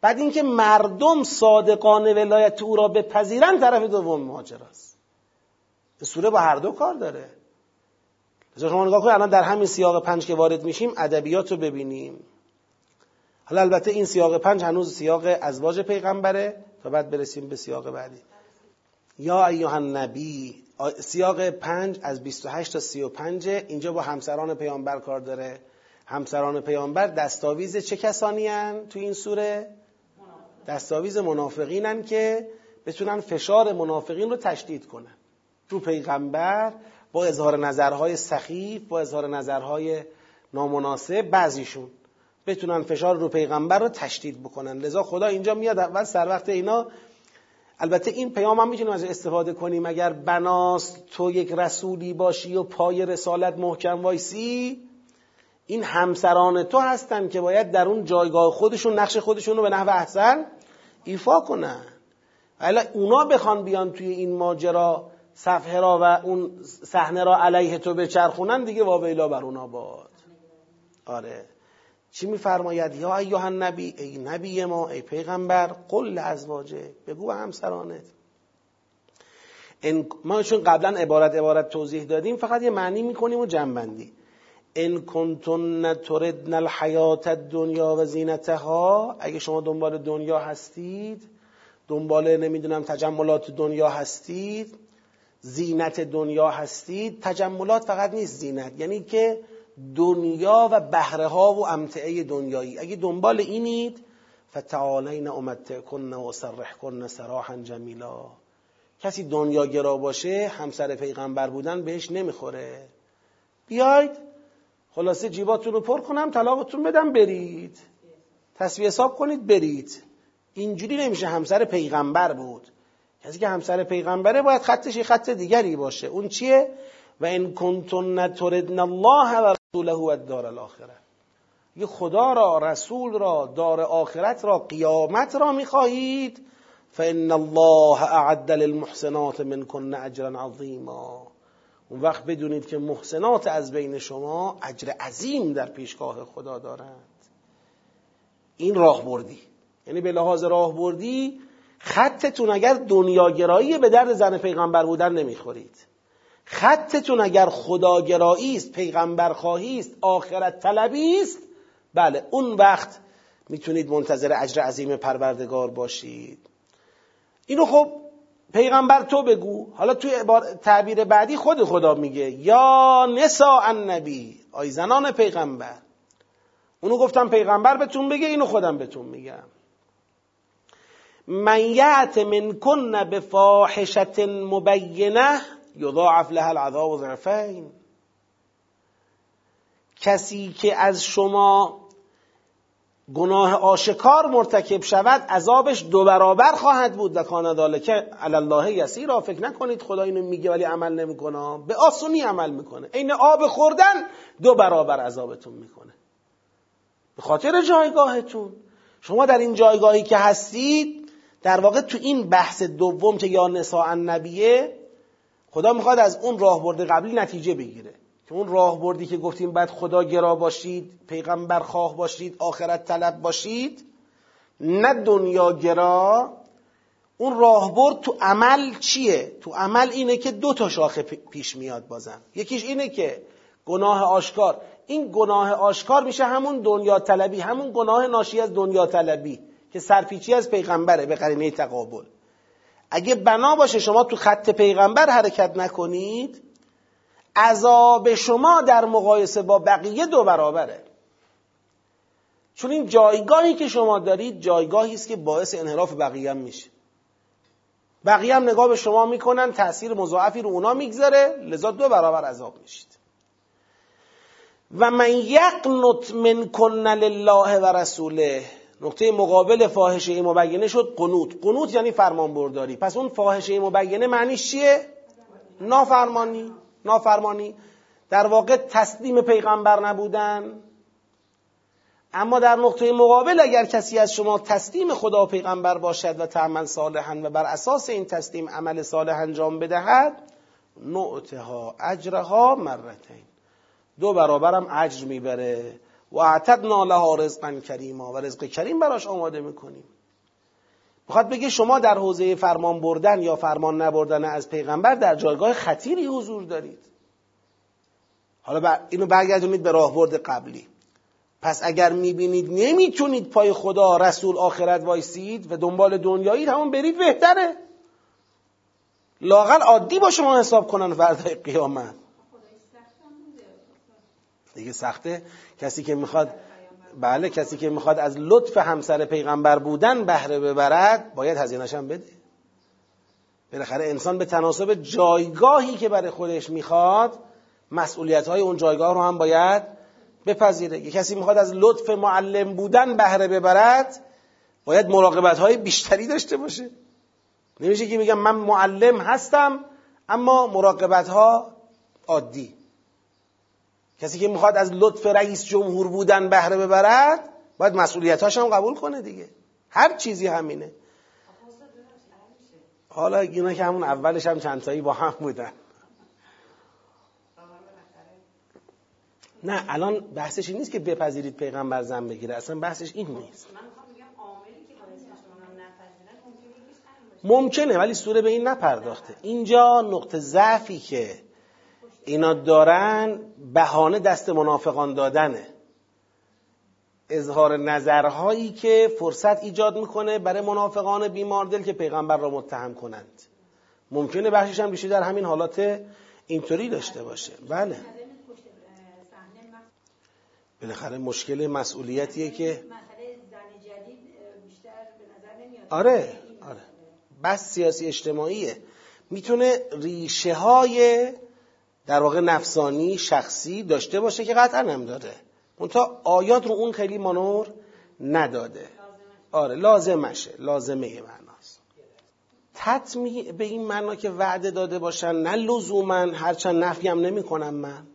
بعد اینکه مردم صادقانه ولایت او را بپذیرن طرف دوم ماجراست. سوره با هر دو کار داره. شما نگاه کنید الان در همین سیاق پنج که وارد میشیم ادبیات رو ببینیم. حالا البته این سیاق پنج هنوز سیاق ازواج پیغمبره تا بعد برسیم به سیاق بعدی. یا ایها النبی سیاق پنج از 28 تا 35 اینجا با همسران پیامبر کار داره. همسران پیامبر دستاویز چه کسانی هن تو این سوره؟ دستاویز منافقینن که بتونن فشار منافقین رو تشدید کنن. رو پیغمبر با اظهار نظرهای سخیف با اظهار نظرهای نامناسب بعضیشون بتونن فشار رو پیغمبر رو تشدید بکنن. لذا خدا اینجا میاد اول سر وقت اینا. البته این پیام هم می‌تونیم از استفاده کنیم. اگر بناست تو یک رسولی باشی و پای رسالت محکم وایسی این همسران تو هستن که باید در اون جایگاه خودشون نقش خودشون رو به نحو احسن ایفا کنن. حالا اونا بخوان بیان توی این ماجرا صفحه را و اون صحنه را علیه تو بچرخونن دیگه واویلا بر اونا باد آره. چی میفرماید؟ یا ایها النبی ای نبی ما ای پیغمبر قل ازواجه بگو به همسرانت. ما چون قبلا عبارت عبارت توضیح دادیم فقط یه معنی می‌کنیم و جنبندی. ان کنتن تردن الحیات الدنیا و زینتها. اگه شما دنبال دنیا هستید دنبال نمی‌دونم تجملات دنیا هستید زینت دنیا هستید تجملات فقط نیست زینت. یعنی که دنیا و بهره ها و امتعه دنیایی. اگه دنبال اینید فتعالین امتعکن و سرحکن سراحا جمیلا. کسی دنیا گرا باشه همسر پیغمبر بودن بهش نمی‌خوره. بیاید خلاصه جیباتون رو پر کنم طلاقتون بدم برید. تصویه حساب کنید برید. اینجوری نمیشه همسر پیغمبر بود. کسی که همسر پیغمبره باید خطش خط دیگری باشه. اون چیه؟ و ان کنتن تردن الله و رسوله و الدار الاخره. یه خدا را رسول را دار آخرت را قیامت را می‌خواهید. فان الله اعد للمحسنات منکن اجرا عظیما. اون وقت بدونید که محسنات از بین شما اجر عظیم در پیشگاه خدا دارند. این راه بردی یعنی به لحاظ راه بردی خطتون اگر دنیاگرایی به درد زن پیغمبر بودن نمی‌خورید. خطتون اگر خداگرایی است پیغمبر خواهی است آخرت طلبی است بله اون وقت می‌تونید منتظر اجر عظیم پروردگار باشید. اینو خب پیغمبر تو بگو. حالا توی تعبیر بعدی خود خدا میگه یا نسا النبی آی زنان پیغمبر. اونو گفتم پیغمبر بهتون بگه اینو خودم بهتون میگم. من یعت من کن بفاحشت مبینه یضاعف لها العذاب ضعفین. کسی که از شما گناه آشکار مرتکب شود عذابش دو برابر خواهد بود. و کان ذالک علی الله یسیرا. فکر نکنید خدا اینو میگه ولی عمل نمی‌کنه. به آسونی عمل می‌کنه. عین آب خوردن دو برابر عذابتون می‌کنه. به خاطر جایگاهتون. شما در این جایگاهی که هستید در واقع تو این بحث دوم که یا نساء النبیه خدا می‌خواد از اون راهبرد قبلی نتیجه بگیره. که اون راهبردی که گفتیم بعد خدا گرا باشید پیغمبر خواه باشید آخرت طلب باشید نه دنیا گرا اون راهبرد تو عمل چیه؟ تو عمل اینه که دو تا شاخه پیش میاد بازم. یکیش اینه که گناه آشکار. این گناه آشکار میشه همون دنیا طلبی همون گناه ناشی از دنیا طلبی. که سرپیچی از پیغمبره به قرینه تقابل. اگه بنا باشه شما تو خط پیغمبر حرکت نکنید عذاب شما در مقایسه با بقیه دو برابره. چون این جایگاهی که شما دارید جایگاهی است که باعث انحراف بقیه هم میشه. بقیه هم نگاه به شما می‌کنن تاثیر مضاعفی رو اونا می‌گذاره لذا دو برابر عذاب میشید. و من یقنط من کن لله و رسوله نقطه مقابل فاحشه مبینه شد قنوت. قنوت یعنی فرمان برداری پس اون فاحشه مبینه معنیش چیه؟ نافرمانی. نافرمانی. در واقع تسلیم پیغمبر نبودن. اما در نقطه مقابل اگر کسی از شما تسلیم خدا و پیغمبر باشد و تعمل صالحا و بر اساس این تسلیم عمل صالح انجام بدهد نعتها اجرها مرتین. دو برابرم اجر می‌بره. و اعتدنا لها رزقا کریما و رزق کریم براش آماده می‌کنیم. می‌خواد بگه شما در حوزه فرمان بردن یا فرمان نبردن از پیغمبر در جایگاه خطیری حضور دارید. حالا اینو برگردونید به راهبرد قبلی. پس اگر می‌بینید نمی‌تونید پای خدا رسول آخرت وایسید و دنبال دنیایید همون برید بهتره. لاقل عادی با شما حساب کنن فردای قیامت. دیگه سخته. کسی که می‌خواد بله کسی که می‌خواد از لطف همسر پیغمبر بودن بهره ببرد باید هزینهش بده. بالاخره انسان به تناسب جایگاهی که برای خودش می‌خواد مسئولیت های اون جایگاه رو هم باید بپذیره. کسی می‌خواد از لطف معلم بودن بهره ببرد باید مراقبت های بیشتری داشته باشه. نمیشه که میگم من معلم هستم اما مراقبت ها عادی. کسی که می‌خواد از لطف رئیس جمهور بودن بهره ببرد باید مسئولیتاش هم قبول کنه دیگه. هر چیزی همینه. حالا اینا که همون اولش هم چند تایی با هم بودن. نه الان بحثش این نیست که بپذیرید پیغمبر زن بگیره اصلا بحثش این نیست. ممکنه ولی سوره به این نپرداخته. اینجا نقطه ضعفی که اینا دارن بهانه دست منافقان دادنه. اظهار نظرهایی که فرصت ایجاد می‌کنه برای منافقان بیماردل که پیغمبر را متهم کنند. ممکنه بخشش هم در همین حالات اینطوری داشته باشه. بله. بالاخره مشکل مسئولیتیه که آره آره. بس سیاسی اجتماعیه. می‌تونه ریشه های در واقع نفسانی شخصی داشته باشه که قطعا هم داره. منتها آیات رو اون خیلی مانور نداده. آره لازمشه. لازمه معناست. تطمیع به این معنا که وعده داده باشن نه لزوما هرچند نفی هم نمی کنم من.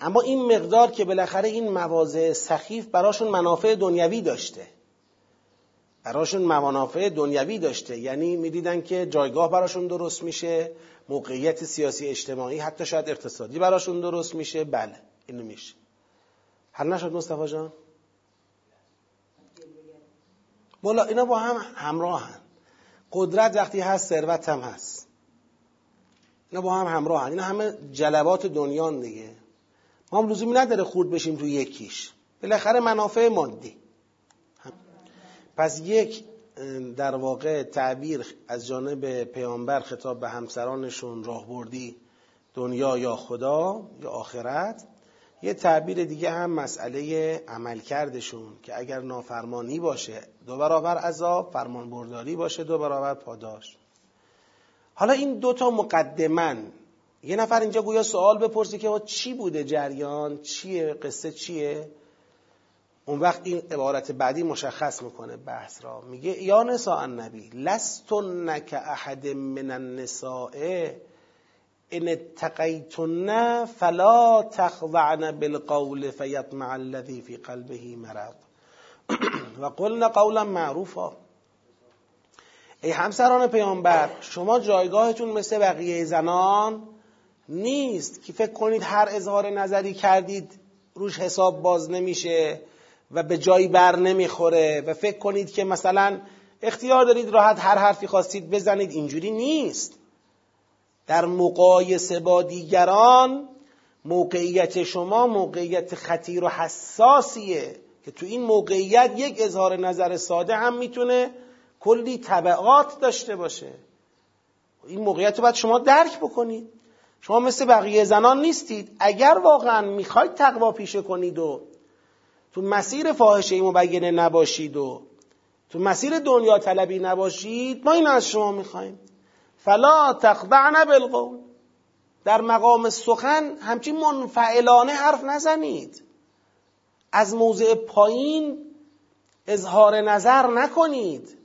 اما این مقدار که بالاخره این مواضع سخیف براشون منافع دنیوی داشته. براشون منافع دنیوی داشته. یعنی می‌دیدن که جایگاه براشون درست میشه موقعیت سیاسی اجتماعی حتی شاید اقتصادی براشون درست میشه. بله اینو میشه. حل نشد مصطفی جان؟ بالا اینا با هم همراهن. قدرت وقتی هست ثروت هم هست. اینا با هم همراهن. اینا همه جلبات دنیان دیگه. ما هم لزومی نداره خورد بشیم تو یکیش. بالاخره منافع مادی. پس یک در واقع تعبیر از جانب پیامبر خطاب به همسرانشون راهبردی دنیا یا خدا یا آخرت. یه تعبیر دیگه هم مسئله عملکردشون که اگر نافرمانی باشه دو برابر عذاب فرمان برداری باشه دو برابر پاداش. حالا این دوتا مقدمن یه نفر اینجا گویا سوال بپرسی که چی بوده جریان؟ چیه؟ قصه چیه؟ اون وقت این عبارت بعدی مشخص می‌کنه بحث را. میگه یا نساء النبی لستن که احد من النساء ان اتقیتن فلا تخضعن بالقول فیطمع الذی فی قلبه مرض. و قلن قولا معروفا. ای همسران پیامبر شما جایگاهتون مثل بقیه زنان نیست که فکر کنید هر اظهار نظری کردید روش حساب باز نمیشه. و به جایی بر نمی‌خوره و فکر کنید که مثلا اختیار دارید راحت هر حرفی خواستید بزنید اینجوری نیست. در مقایسه با دیگران موقعیت شما موقعیت خطیر و حساسیه که تو این موقعیت یک اظهار نظر ساده هم می‌تونه کلی طبعات داشته باشه. این موقعیت رو باید شما درک بکنید. شما مثل بقیه زنان نیستید. اگر واقعا می‌خواید تقوا پیشه کنید و تو مسیر فاحشه مبینه نباشید و تو مسیر دنیا طلبی نباشید ما این از شما می‌خوایم. فلا تخضعن بالقول. در مقام سخن همچین منفعلانه حرف نزنید. از موضع پایین اظهار نظر نکنید.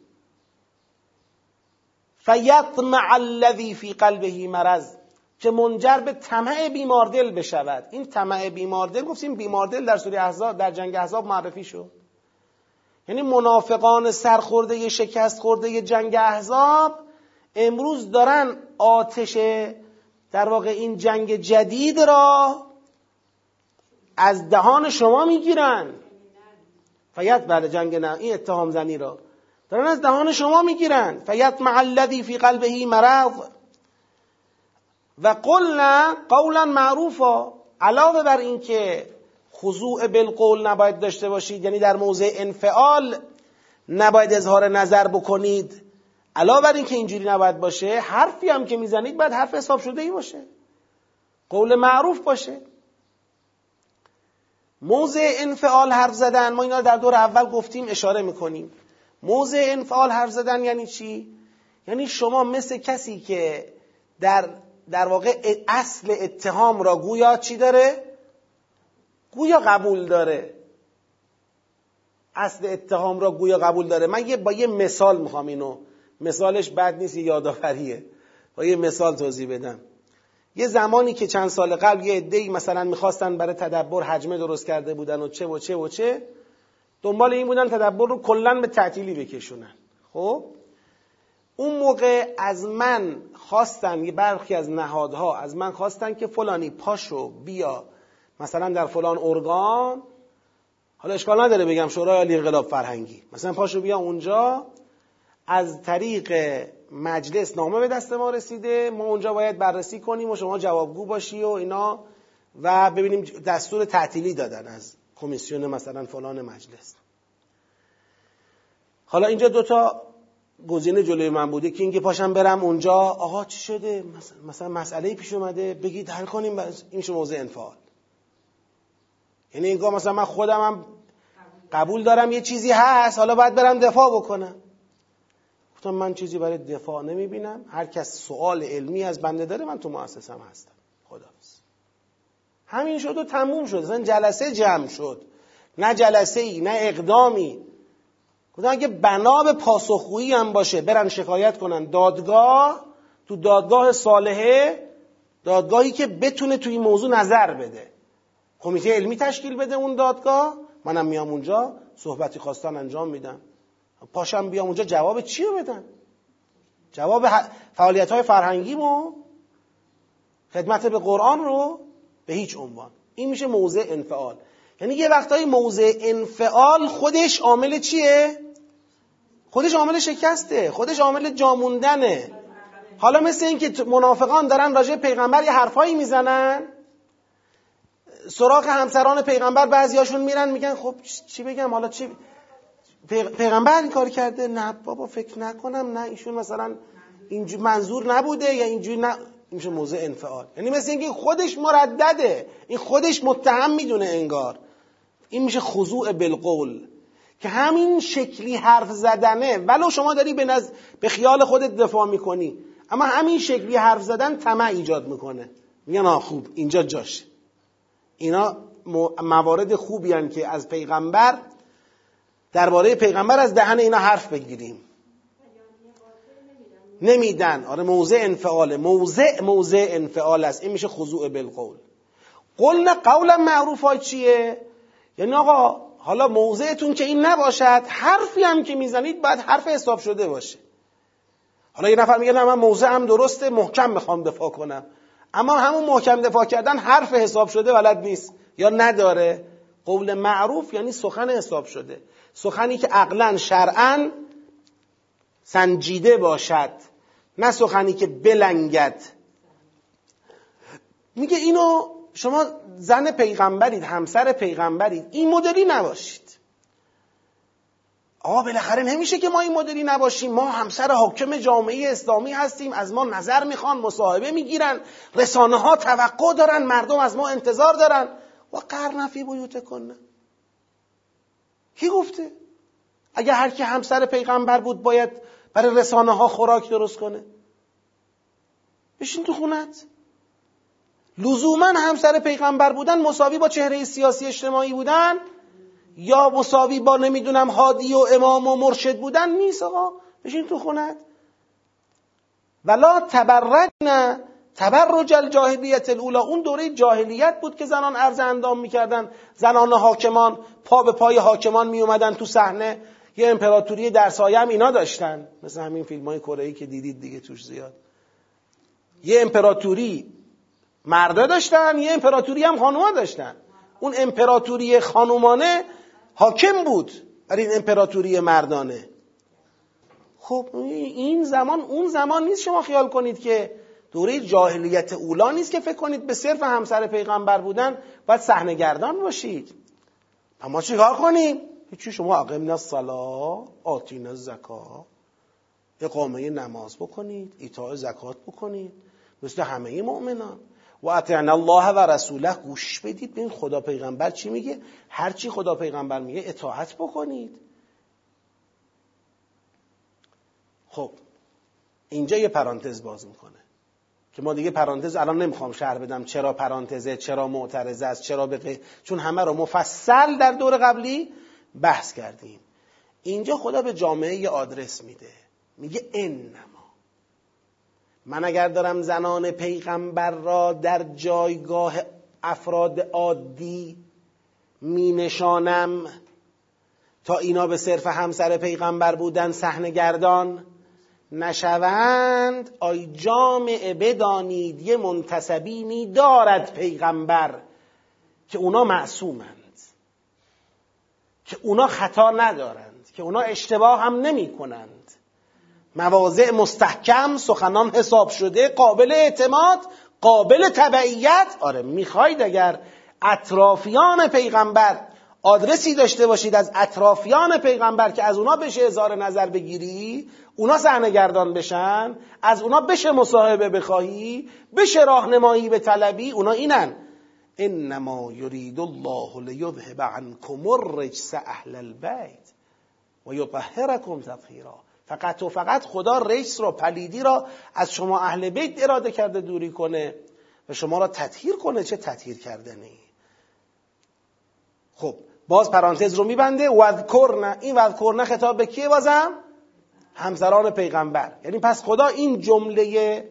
فیطمع الذی فی قلبه مرض. که منجر به طمع بیماردل بشود. این طمع بیماردل گفتیم بیماردل در سوره احزاب در جنگ احزاب معرفی شد. یعنی منافقان سرخورده شکست خورده جنگ احزاب امروز دارن آتش در واقع این جنگ جدید را از دهان شما می‌گیرن. فیت بعد جنگ نه این اتهام زنی را. دارن از دهان شما می‌گیرن. فیت معلدی فی قلبه مرض. و قلنا قولا معروفا. علاوه بر اینکه خضوع بالقول نباید داشته باشید یعنی در موضع انفعال نباید اظهار نظر بکنید. علاوه بر اینکه اینجوری نباید باشه حرفی هم که می‌زنید باید حرف حساب شده ای باشه. قول معروف باشه. موضع انفعال حرف زدن ما اینا در دور اول گفتیم اشاره می‌کنیم. موضع انفعال حرف زدن یعنی چی؟ یعنی شما مثل کسی که در در واقع اصل اتهام را گویا چی داره؟ گویا قبول داره. اصل اتهام را گویا قبول داره. من یه با یه مثال می‌خوام اینو. مثالش بد نیست یادآوریه. با یه مثال توضیح بدم. یه زمانی که چند سال قبل یه عده‌ای مثلا می‌خواستن برای تدبر حجمه درست کرده بودن و چه و چه و چه دنبال این بودن تدبر رو کلا به تعطیلی بکشونن. خب؟ اون موقع از من خواستن یه برخی از نهادها از من خواستن که فلانی پاشو بیا مثلا در فلان ارگان. حالا اشکال نداره بگم شورای عالی انقلاب فرهنگی. مثلا پاشو بیا اونجا. از طریق مجلس نامه به دست ما رسیده. ما اونجا باید بررسی کنیم و شما جوابگو باشی و اینا و ببینیم دستور تعطیلی دادن از کمیسیون مثلا فلان مجلس. حالا اینجا دوتا گزینه جلوی من بوده که اینکه پاشم برم اونجا آقا چی شده؟ مثلا مسئله پیش اومده بگید حل کنیم این میشه موضوع انفعال. یعنی اینگاه مثلا من خودم هم قبول دارم یه چیزی هست حالا باید برم دفاع بکنم. گفتم من چیزی برای دفاع نمی‌بینم. هر کس سوال علمی از بنده داره من تو مؤسسم هستم. خدا همین شد و تموم شد. اصلا جلسه جمع شد. نه جلسه ای نه اقدامی. گفتم اگه بنا به پاسخگویی هم باشه برن شکایت کنن. دادگاه تو دادگاه صالحه دادگاهی که بتونه توی این موضوع نظر بده. کمیته علمی تشکیل بده اون دادگاه. منم میام اونجا صحبتی خواستن انجام میدم. پاشم بیام اونجا جواب چی رو بدم جواب فعالیت های فرهنگی مو خدمت به قرآن رو؟ به هیچ عنوان. این میشه موضع انفعال. یعنی یه وقتایی موضع انفعال خودش عامل چیه؟ خودش عامل شکسته خودش عامل جاموندنه. حالا مثل اینکه منافقان دارن راجع پیغمبر یه حرفایی می‌زنن. سراغ همسران پیغمبر بعضیاشون میرن میگن خب چی بگم؟ حالا چی پیغمبر این کار کرده؟ نه بابا فکر نکنم نه. ایشون مثلا اینجور منظور نبوده یا اینجوری نه؟ میشه موضع انفعال. یعنی مثل اینکه خودش مردده. این خودش متهم می‌دونه انگار. این میشه خضوع بالقول. که همین شکلی حرف زدنه. ولو شما داری به, نز... به خیال خودت دفاع می‌کنی. اما همین شکلی حرف زدن طمع ایجاد می‌کنه. میگن آه خوب اینجا جاشه اینا موارد خوبی هن که از پیغمبر درباره پیغمبر از دهن اینا حرف بگیریم. نمیدن. آره موضع انفعاله. موضع موضع انفعال است. این میشه خضوع بالقول. قول قولا معروف های چیه؟ یعنی آقا حالا موضعتون که این نباشد حرفی هم که می‌زنید باید حرف حساب شده باشه. حالا یه نفر میگه نه من موضع هم درسته محکم می‌خوام دفاع کنم. اما همون محکم دفاع کردن حرف حساب شده ولد نیست یا نداره. قول معروف یعنی سخن حساب شده. سخنی که عقلا شرعا سنجیده باشد. نه سخنی که بلنگد. میگه اینو شما زن پیغمبرید همسر پیغمبرید این مدلی نباشید. آقا بالاخره نمیشه که ما این مدلی نباشیم. ما همسر حاکم جامعه اسلامی هستیم از ما نظر می‌خوان مصاحبه می‌گیرن رسانه ها توقع دارن مردم از ما انتظار دارن. و قرنفی بیوت کنه کی گفته؟ اگه هر کی همسر پیغمبر بود باید برای رسانه ها خوراک درست کنه. بشین تو خونت. لزوما همسر پیغمبر بودن مساوی با چهره سیاسی اجتماعی بودن یا مساوی با نمی‌دونم هادی و امام و مرشد بودن نیست آقا بشین تو خونت. ولا تبرجن تبرج الجاهلیت الاولا اون دوره جاهلیت بود که زنان عرض اندام می‌کردن. زنان حاکمان پا به پای حاکمان میومدن تو صحنه. یه امپراتوری در سایه هم اینا داشتن. مثل همین فیلم های که دیدید دیگه توش زیاد. یه امپراتوری مردا داشتن یه امپراتوری هم خانوما داشتن. اون امپراتوری خانومانه حاکم بود بر این امپراتوری مردانه. خب این زمان اون زمان نیست شما خیال کنید که دوره جاهلیت اولا نیست که فکر کنید به صرف همسر پیغمبر بودن باید صحنه گردان باشید. اما چیکار کنیم؟ هیچی شما اقمنا الصلاه آتینا الزکا اقامه نماز بکنید ایتاء زکات بکنید مثل همه مؤمنان. و اطعنا الله و رسوله گوش بدید. ببین خدا پیغمبر چی میگه؟ هر چی خدا پیغمبر میگه اطاعت بکنید. خب اینجا یه پرانتز باز می‌کنه که ما دیگه پرانتز الان نمی‌خوام شهر بدم چرا پرانتزه چرا معترضه است چرا بقیه چون همه رو مفصل در دور قبلی بحث کردیم. اینجا خدا به جامعه یه آدرس میده. میگه انما من اگر دارم زنان پیغمبر را در جایگاه افراد عادی می نشانم تا اینا به صرف همسر پیغمبر بودن صحنه گردان نشوند آی جامعه بدانید یه منتصبینی دارد پیغمبر که اونا معصومند که اونا خطا ندارند که اونا اشتباه هم نمی کنند مواضع مستحکم سخنان حساب شده قابل اعتماد قابل تبعیت. آره می‌خواید اگر اطرافیان پیغمبر آدرسی داشته باشید از اطرافیان پیغمبر که از اونا بشه اظهار نظر بگیری اونا صحنه بشن از اونا بشه مصاحبه بخواهی بشه راهنمایی به طلبی اونا اینن. انما یرید الله لیذهب عنکم الرجس اهل البیت و یطهرکم تطهیرا. فقط و فقط خدا رجس را پلیدی را از شما اهل بیت اراده کرده دوری کنه و شما را تطهیر کنه چه تطهیر کردنی؟ خب باز پرانتز رو میبنده وذکرن این وذکرن خطاب به کیه بازم؟ همسران پیغمبر. یعنی پس خدا این جمله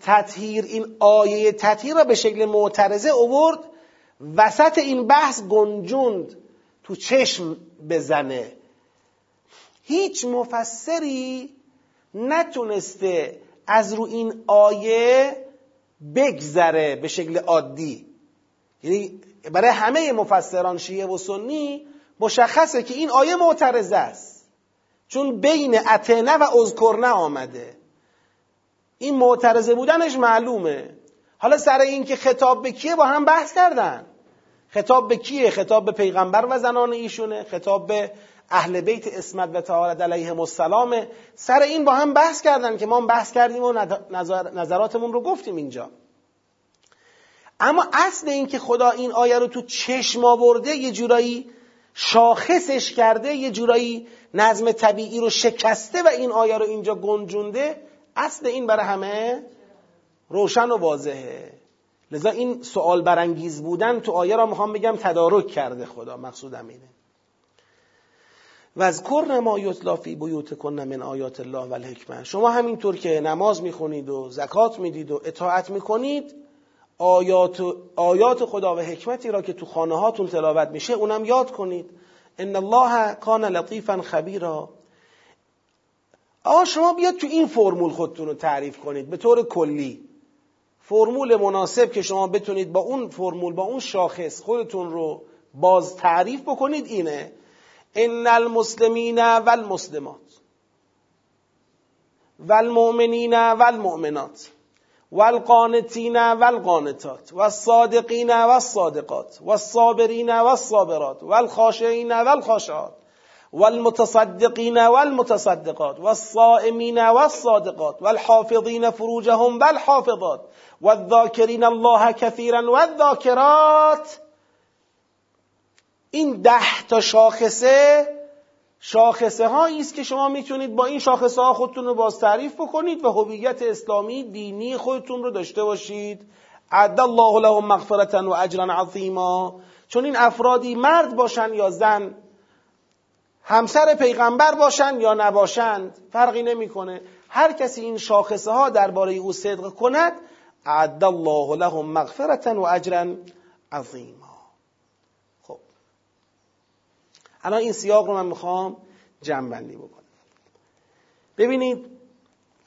تطهیر این آیه تطهیر را به شکل معترضه اوورد وسط این بحث گنجوند تو چشم بزنه. هیچ مفسری نتونسته از رو این آیه بگذره به شکل عادی. یعنی برای همه مفسران شیعه و سنی مشخصه که این آیه معترضه است. چون بین اتنه و اذکرنه آمده. این معترضه بودنش معلومه. حالا سر این که خطاب به کیه با هم بحث کردن. خطاب به کیه؟ خطاب به پیغمبر و زنان ایشونه. خطاب به اهل بیت اسمت و تعالت علیهم السلام. سر این با هم بحث کردن که ما بحث کردیم و نظراتمون رو گفتیم اینجا. اما اصل این که خدا این آیه رو تو چشم آورده یه جورایی شاخصش کرده یه جورایی نظم طبیعی رو شکسته و این آیه رو اینجا گنجونده اصل این برای همه روشن و واضحه. لذا این سوال برانگیز بودن تو آیه را می‌خوام بگم تدارک کرده خدا مقصودم اینه و از کرن ما یطلا فی بیوتکن من آیات الله و الحکمه. شما همینطور که نماز می‌خونید و زکات می‌دید و اطاعت می‌کنید آیات, آیات خدا و حکمتی را که تو خانه هاتون تلاوت میشه اونم یاد کنید. ان الله کان لطیفا خبیرا. آقا شما بیاد تو این فرمول خودتون رو تعریف کنید به طور کلی. فرمول مناسب که شما بتونید با اون فرمول با اون شاخص خودتون رو باز تعریف بکنید اینه ان المسلمین والمسلمات والمؤمنین والمؤمنات والقانتین والقانتات والصادقین والصادقات والصابرین والصابرات والخاشعین والخاشعات والمتصدقين والمتصدقات والصائمين والصادقات والحافظين فروجهم والحافظات والذاكرين الله كثيرا والذاكرات این ده تا شاخصه شاخصه هایی است که شما می‌تونید با این شاخصه ها خودتون رو باز تعریف بکنید و هویت اسلامی دینی خودتون رو داشته باشید. عد الله لهم مغفرتا و اجرا عظیما. چون این افرادی مرد باشن یا زن همسر پیغمبر باشند یا نباشند فرقی نمی‌کنه. هر کسی این شاخصه ها درباره او صدق کند اعد الله لهم مغفرتا و اجرا عظیما خب الان این سیاق رو من می‌خوام جنبندی بکنم. ببینید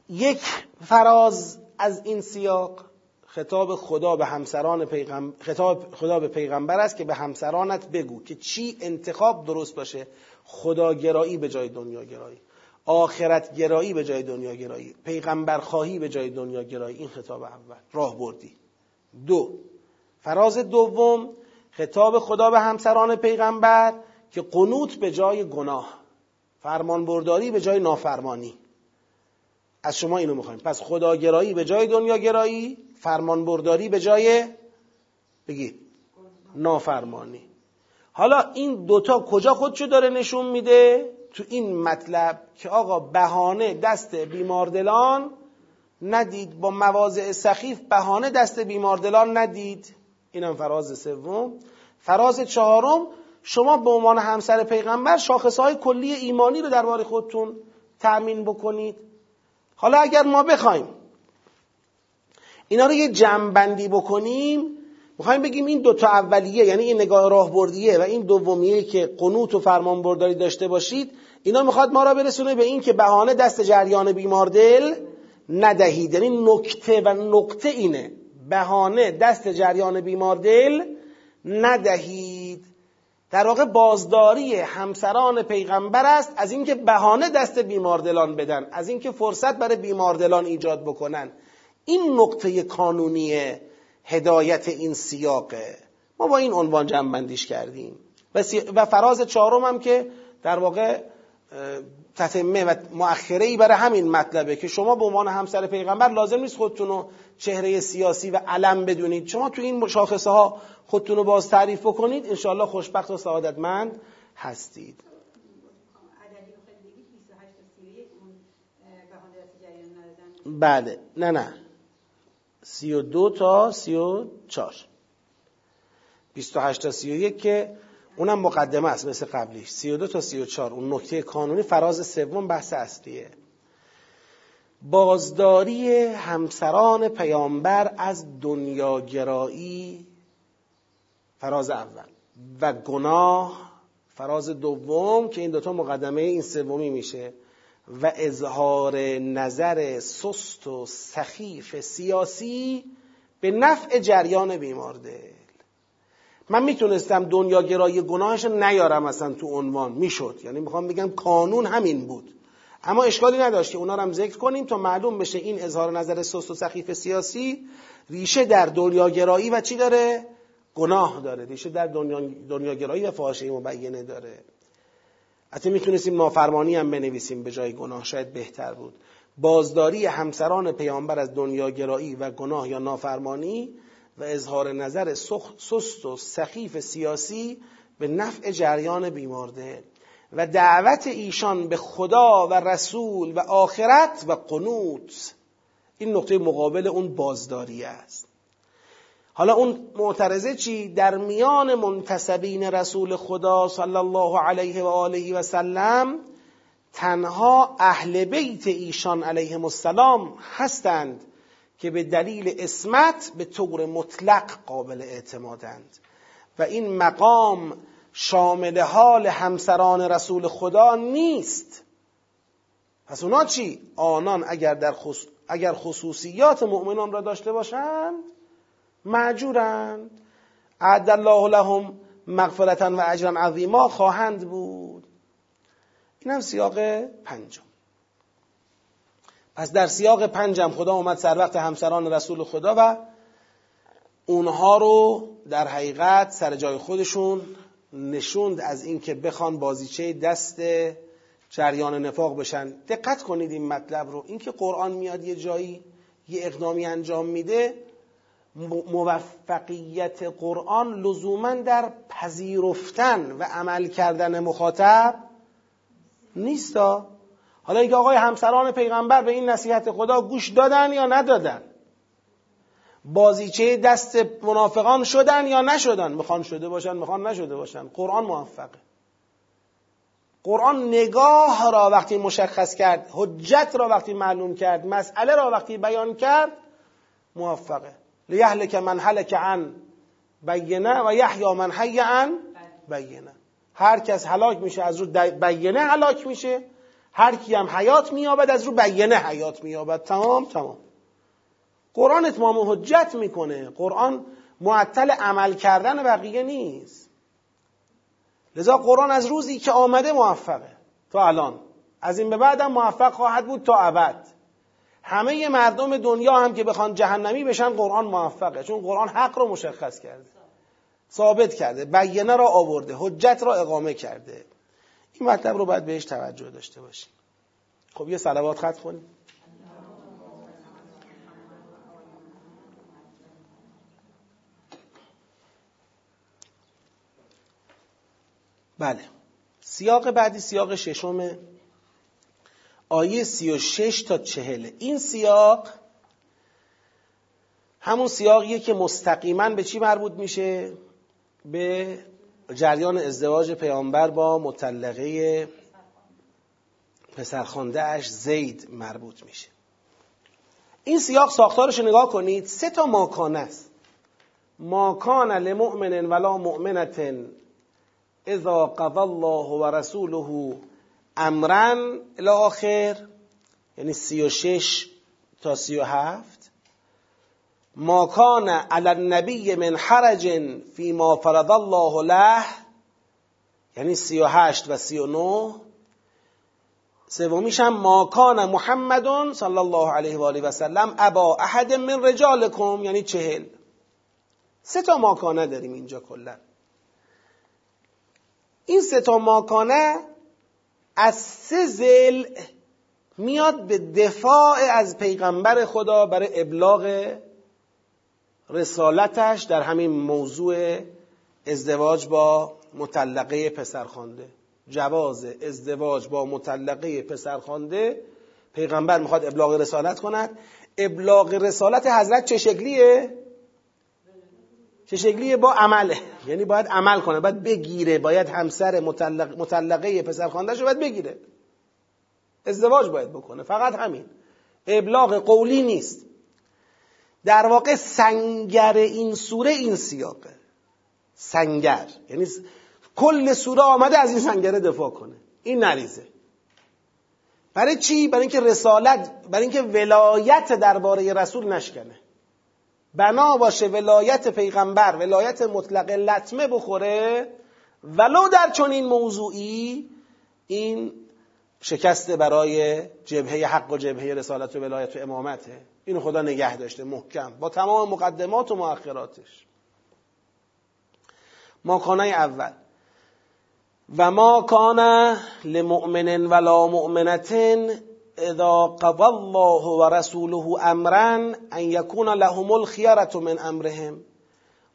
یک فراز از این سیاق خطاب خدا به همسران پیغمبر خطاب خدا به پیغمبر است که به همسرانت بگو که چی انتخاب درست باشه. خداگرایی به جای دنیا گرایی آخرت گرایی به جای دنیا گرایی پیغمبر خواهی به جای دنیا گرایی این خطاب اول. راه بردی. دو. فراز دوم خطاب خدا به همسران پیغمبر که قنوت به جای گناه فرمان برداری به جای نافرمانی. از شما اینو می‌خوایم. پس خداگرایی به جای دنیا گرایی فرمان برداری به جای بگی نافرمانی. حالا این دوتا کجا خودشو داره نشون میده؟ تو این مطلب که آقا بهانه دست بیماردلان ندید با مواضع سخیف بهانه دست بیماردلان ندید. اینم فراز سوم. فراز چهارم شما به عنوان همسر پیغمبر شاخصهای کلی ایمانی رو درباره خودتون تأمین بکنید. حالا اگر ما بخوایم اینا رو یه جمعبندی بکنیم می‌خوایم بگیم این دوتا اولیه یعنی این نگاه راهبردیه و این دومیه که قنوت و فرمان برداری داشته باشید اینا می‌خواد ما را برسونه به این که بهانه دست جریان بیمار دل ندهید. یعنی نکته و نقطه اینه بهانه دست جریان بیمار دل ندهید. در واقع بازداری همسران پیغمبر است از اینکه بهانه دست بیماردلان بدن از اینکه فرصت برای بیماردلان ایجاد بکنن. این نقطه قانونی هدایت این سیاقه. ما با این عنوان جنبندیش کردیم. و فراز چهارم هم که در واقع تتمه و مؤخره ای برای همین مطلبه که شما به عنوان همسر پیغمبر لازم نیست خودتون رو چهره سیاسی و علم بدونید. شما تو این شاخصه ها خودتون رو باز تعریف بکنید. انشاءالله خوشبخت و سعادتمند هستید. بله. نه نه. سی و دو تا سی و چار بیست و هشت تا سی و یک که اونم مقدمه است مثل قبلیش. سی و دو تا سی و چار اون نکته قانونی فراز سوم بحث اصلیه. بازداری همسران پیامبر از دنیاگرایی فراز اول. و گناه فراز دوم که این دوتا مقدمه این سومی میشه. و اظهار نظر سست و سخیف سیاسی به نفع جریان بیمار دل. من می‌تونستم دنیاگرایی گناهش نیارم اصلا تو عنوان. می‌شد. یعنی می‌خوام بگم قانون همین بود. اما اشکالی نداشت که اونا رو هم ذکر کنیم تا معلوم بشه این اظهار نظر سست و سخیف سیاسی ریشه در دنیاگرایی و چی داره؟ گناه داره. ریشه در دنیا دنیاگرایی و فاحشه مبینه داره. حتی می‌تونستیم نافرمانی هم بنویسیم به جای گناه. شاید بهتر بود. بازداری همسران پیامبر از دنیاگرایی و گناه یا نافرمانی و اظهار نظر سست و سخیف سیاسی به نفع جریان بیمارده و دعوت ایشان به خدا و رسول و آخرت و قنوت. این نقطه مقابل اون بازداری است. حالا اون معترضه چی؟ در میان منتسبین رسول خدا صلی الله علیه و آله و سلم تنها اهل بیت ایشان علیهم السلام هستند که به دلیل اسمت به طور مطلق قابل اعتمادند. و این مقام شامل حال همسران رسول خدا نیست. پس اونا چی؟ آنان اگر, در خص... اگر خصوصیات مؤمنان را داشته باشند معجورند عد الله لهم مغفرتا و اجرا عظیما خواهند بود. این هم سیاق پنجم. پس در سیاق پنجم خدا اومد سر وقت همسران رسول خدا و اونها رو در حقیقت سر جای خودشون نشوند از اینکه بخوان بازیچه دست جریان نفاق بشن. دقت کنید این مطلب رو. اینکه قرآن میاد یه جایی یه اقدامی انجام میده موفقیت قرآن لزوما در پذیرفتن و عمل کردن مخاطب نیستا. حالا اینکه آقای همسران پیغمبر به این نصیحت خدا گوش دادن یا ندادن؟ بازیچه دست منافقان شدن یا نشدن؟ می‌خوان شده باشن می‌خوان نشده باشن. قرآن موفقه. قرآن نگاه را وقتی مشخص کرد حجت را وقتی معلوم کرد مسئله را وقتی بیان کرد موفقه. لیهلک من هلک عن بینه و یحیا من حی عن بینه. هر کس هلاک میشه از رو بینه هلاک میشه. هر کی هم حیات مییابد از رو بینه حیات مییابد. تمام تمام. قرآن اتمام حجت می‌کنه. قرآن معطل عمل کردن بقیه نیست. لذا قرآن از روزی که آمده موفقه. تا الان. از این به بعد هم موفق خواهد بود تا ابد. همه مردم دنیا هم که بخوان جهنمی بشن قرآن موفقه. چون قرآن حق رو مشخص کرده. ثابت کرده. بیانه را آورده. حجت را اقامه کرده. این مطلب رو باید بهش توجه داشته باشیم. خب یه صلوات خط کنیم بله. سیاق بعدی سیاق ششم آیه سی و شش تا چهله این سیاق همون سیاقیه که مستقیما به چی مربوط میشه؟ به جریان ازدواج پیامبر با مطلقه پسرخوانده اش زید مربوط میشه. این سیاق ساختارش نگاه کنید. سه تا ماکانه است. ماکان لمؤمن ولا مؤمنت اذا قضى الله و امرا الاخر یعنی سی و شش تا سی و هفت. ما کان علی النبی من حرج فی ما فرض الله له یعنی سی و هشت و سی و نو سومیش هم ما کان محمد صلی الله علیه و آله و سلم ابا احد من رجالکم یعنی چهل. سه تا ماکانه داریم اینجا کلا. این سه تا ماکانه از سه زل میاد به دفاع از پیغمبر خدا برای ابلاغ رسالتش در همین موضوع ازدواج با مطلقه پسرخوانده. جواز ازدواج با مطلقه پسرخوانده. پیغمبر می‌خواد ابلاغ رسالت کند. ابلاغ رسالت حضرت چه شکلیه؟ چه شکلیه با عمله. یعنی باید عمل کنه باید بگیره باید همسر مطلق مطلقه پسرخواندهش رو باید بگیره. ازدواج باید بکنه. فقط همین. ابلاغ قولی نیست. در واقع سنگر این سوره این سیاقه. سنگر. یعنی کل سوره آمده از این سنگره دفاع کنه. این نریزه. برای چی؟ برای اینکه رسالت برای اینکه ولایت درباره رسول نشکنه. بنا باشه ولایت پیغمبر ولایت مطلق لطمه بخوره. ولو در چنین موضوعی این شکسته برای جبهه حق و جبهه رسالت و ولایت و امامته. اینو خدا نگه داشته محکم. با تمام مقدمات و مؤخراتش. ماکانه اول. و ما کان لمؤمن ولا مؤمنة اذا قضى الله ورسوله امرا ان يكون لهم الخيرة من امرهم.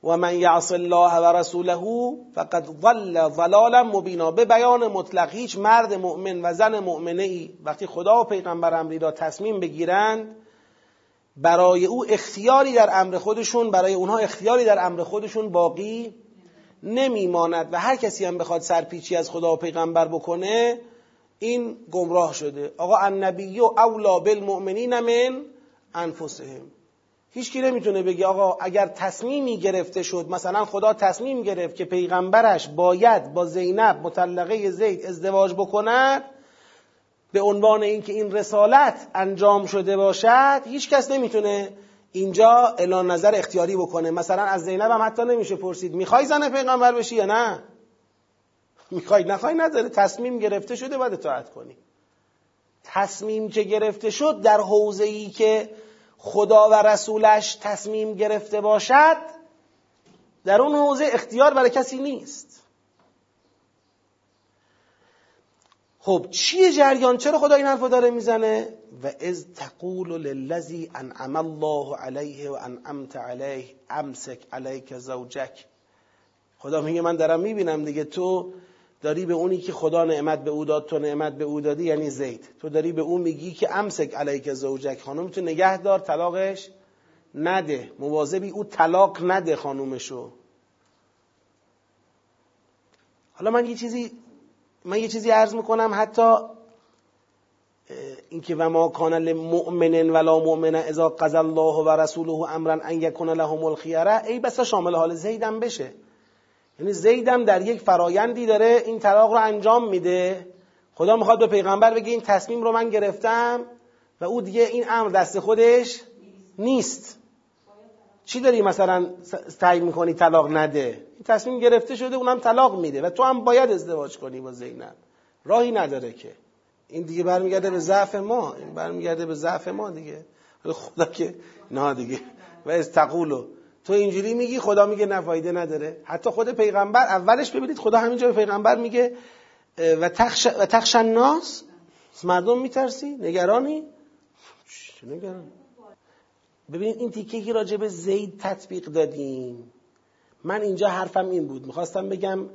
و من یعص الله و رسوله فقد ضل ضلالا مبینا. به بیان مطلق هیچ مرد مؤمن و زن مؤمنه ای وقتی خدا و پیغمبر امری را تصمیم بگیرند برای او اختیاری در امر خودشون برای اونها اختیاری در امر خودشون باقی نمیماند. و هر کسی هم بخواد سرپیچی از خدا و پیغمبر بکنه این گمراه شده. آقا النبی و اولا بالمؤمنین من انفسهم. هیچکی نمی‌تونه بگه آقا اگر تصمیمی گرفته شد مثلا خدا تصمیم گرفت که پیغمبرش باید با زینب مطلقه زید ازدواج بکند به عنوان اینکه این رسالت انجام شده باشد هیچ کس نمی‌تونه اینجا اعلان نظر اختیاری بکنه. مثلا از زینب هم حتی نمیشه پرسید می‌خوای زن پیغمبر بشی یا نه؟ می‌خوای نخوای نداره. تصمیم گرفته شده باید اطاعت کنی. تصمیم که گرفته شد در حوزه ای که خدا و رسولش تصمیم گرفته باشد در اون حوزه اختیار برای کسی نیست. خب چیه جریان؟ چرا خدا این حرفو داره می‌زنه؟ و از تقول للذی انعم الله علیه و انعمت علیه امسک علیک زوجک. خدا میگه من دارم می‌بینم دیگه. تو داری به اونی که خدا نعمت به او داد تو نعمت به او دادی یعنی زید. تو داری به اون میگی که امسک علیک زوجک خانم تو نگه دار طلاقش نده. مواظبی او طلاق نده خانومشو. حالا من یه چیزی من یه چیزی عرض می‌کنم حتی اینکه و ما کان لمؤمن ولا مؤمنه اذا قضى الله و رسوله امرا ان یکون لهم الخیره. ای بسا شامل حال زیدم بشه. یعنی زیدم در یک فرایندی داره این طلاق رو انجام میده. خدا می‌خواد به پیغمبر بگه این تصمیم رو من گرفتم و او دیگه این امر دست خودش نیست. چی داری مثلا تعیین می‌کنی طلاق نده؟ این تصمیم گرفته شده اونم طلاق میده و تو هم باید ازدواج کنی با زینب. راهی نداره که. این دیگه برمیگرده به ضعف ما. این برمیگرده به ضعف ما دیگه. خدا که نه دیگه. و از تقولو تو اینجوری میگی خدا میگه نفایده نداره. حتی خود پیغمبر اولش ببینید خدا همینجا به پیغمبر میگه و تخش و تخش الناس. مردم میترسی؟ نگرانی؟ چه نگران ببینید این تیکه که راجع به زید تطبیق دادیم. من اینجا حرفم این بود. می‌خواستم بگم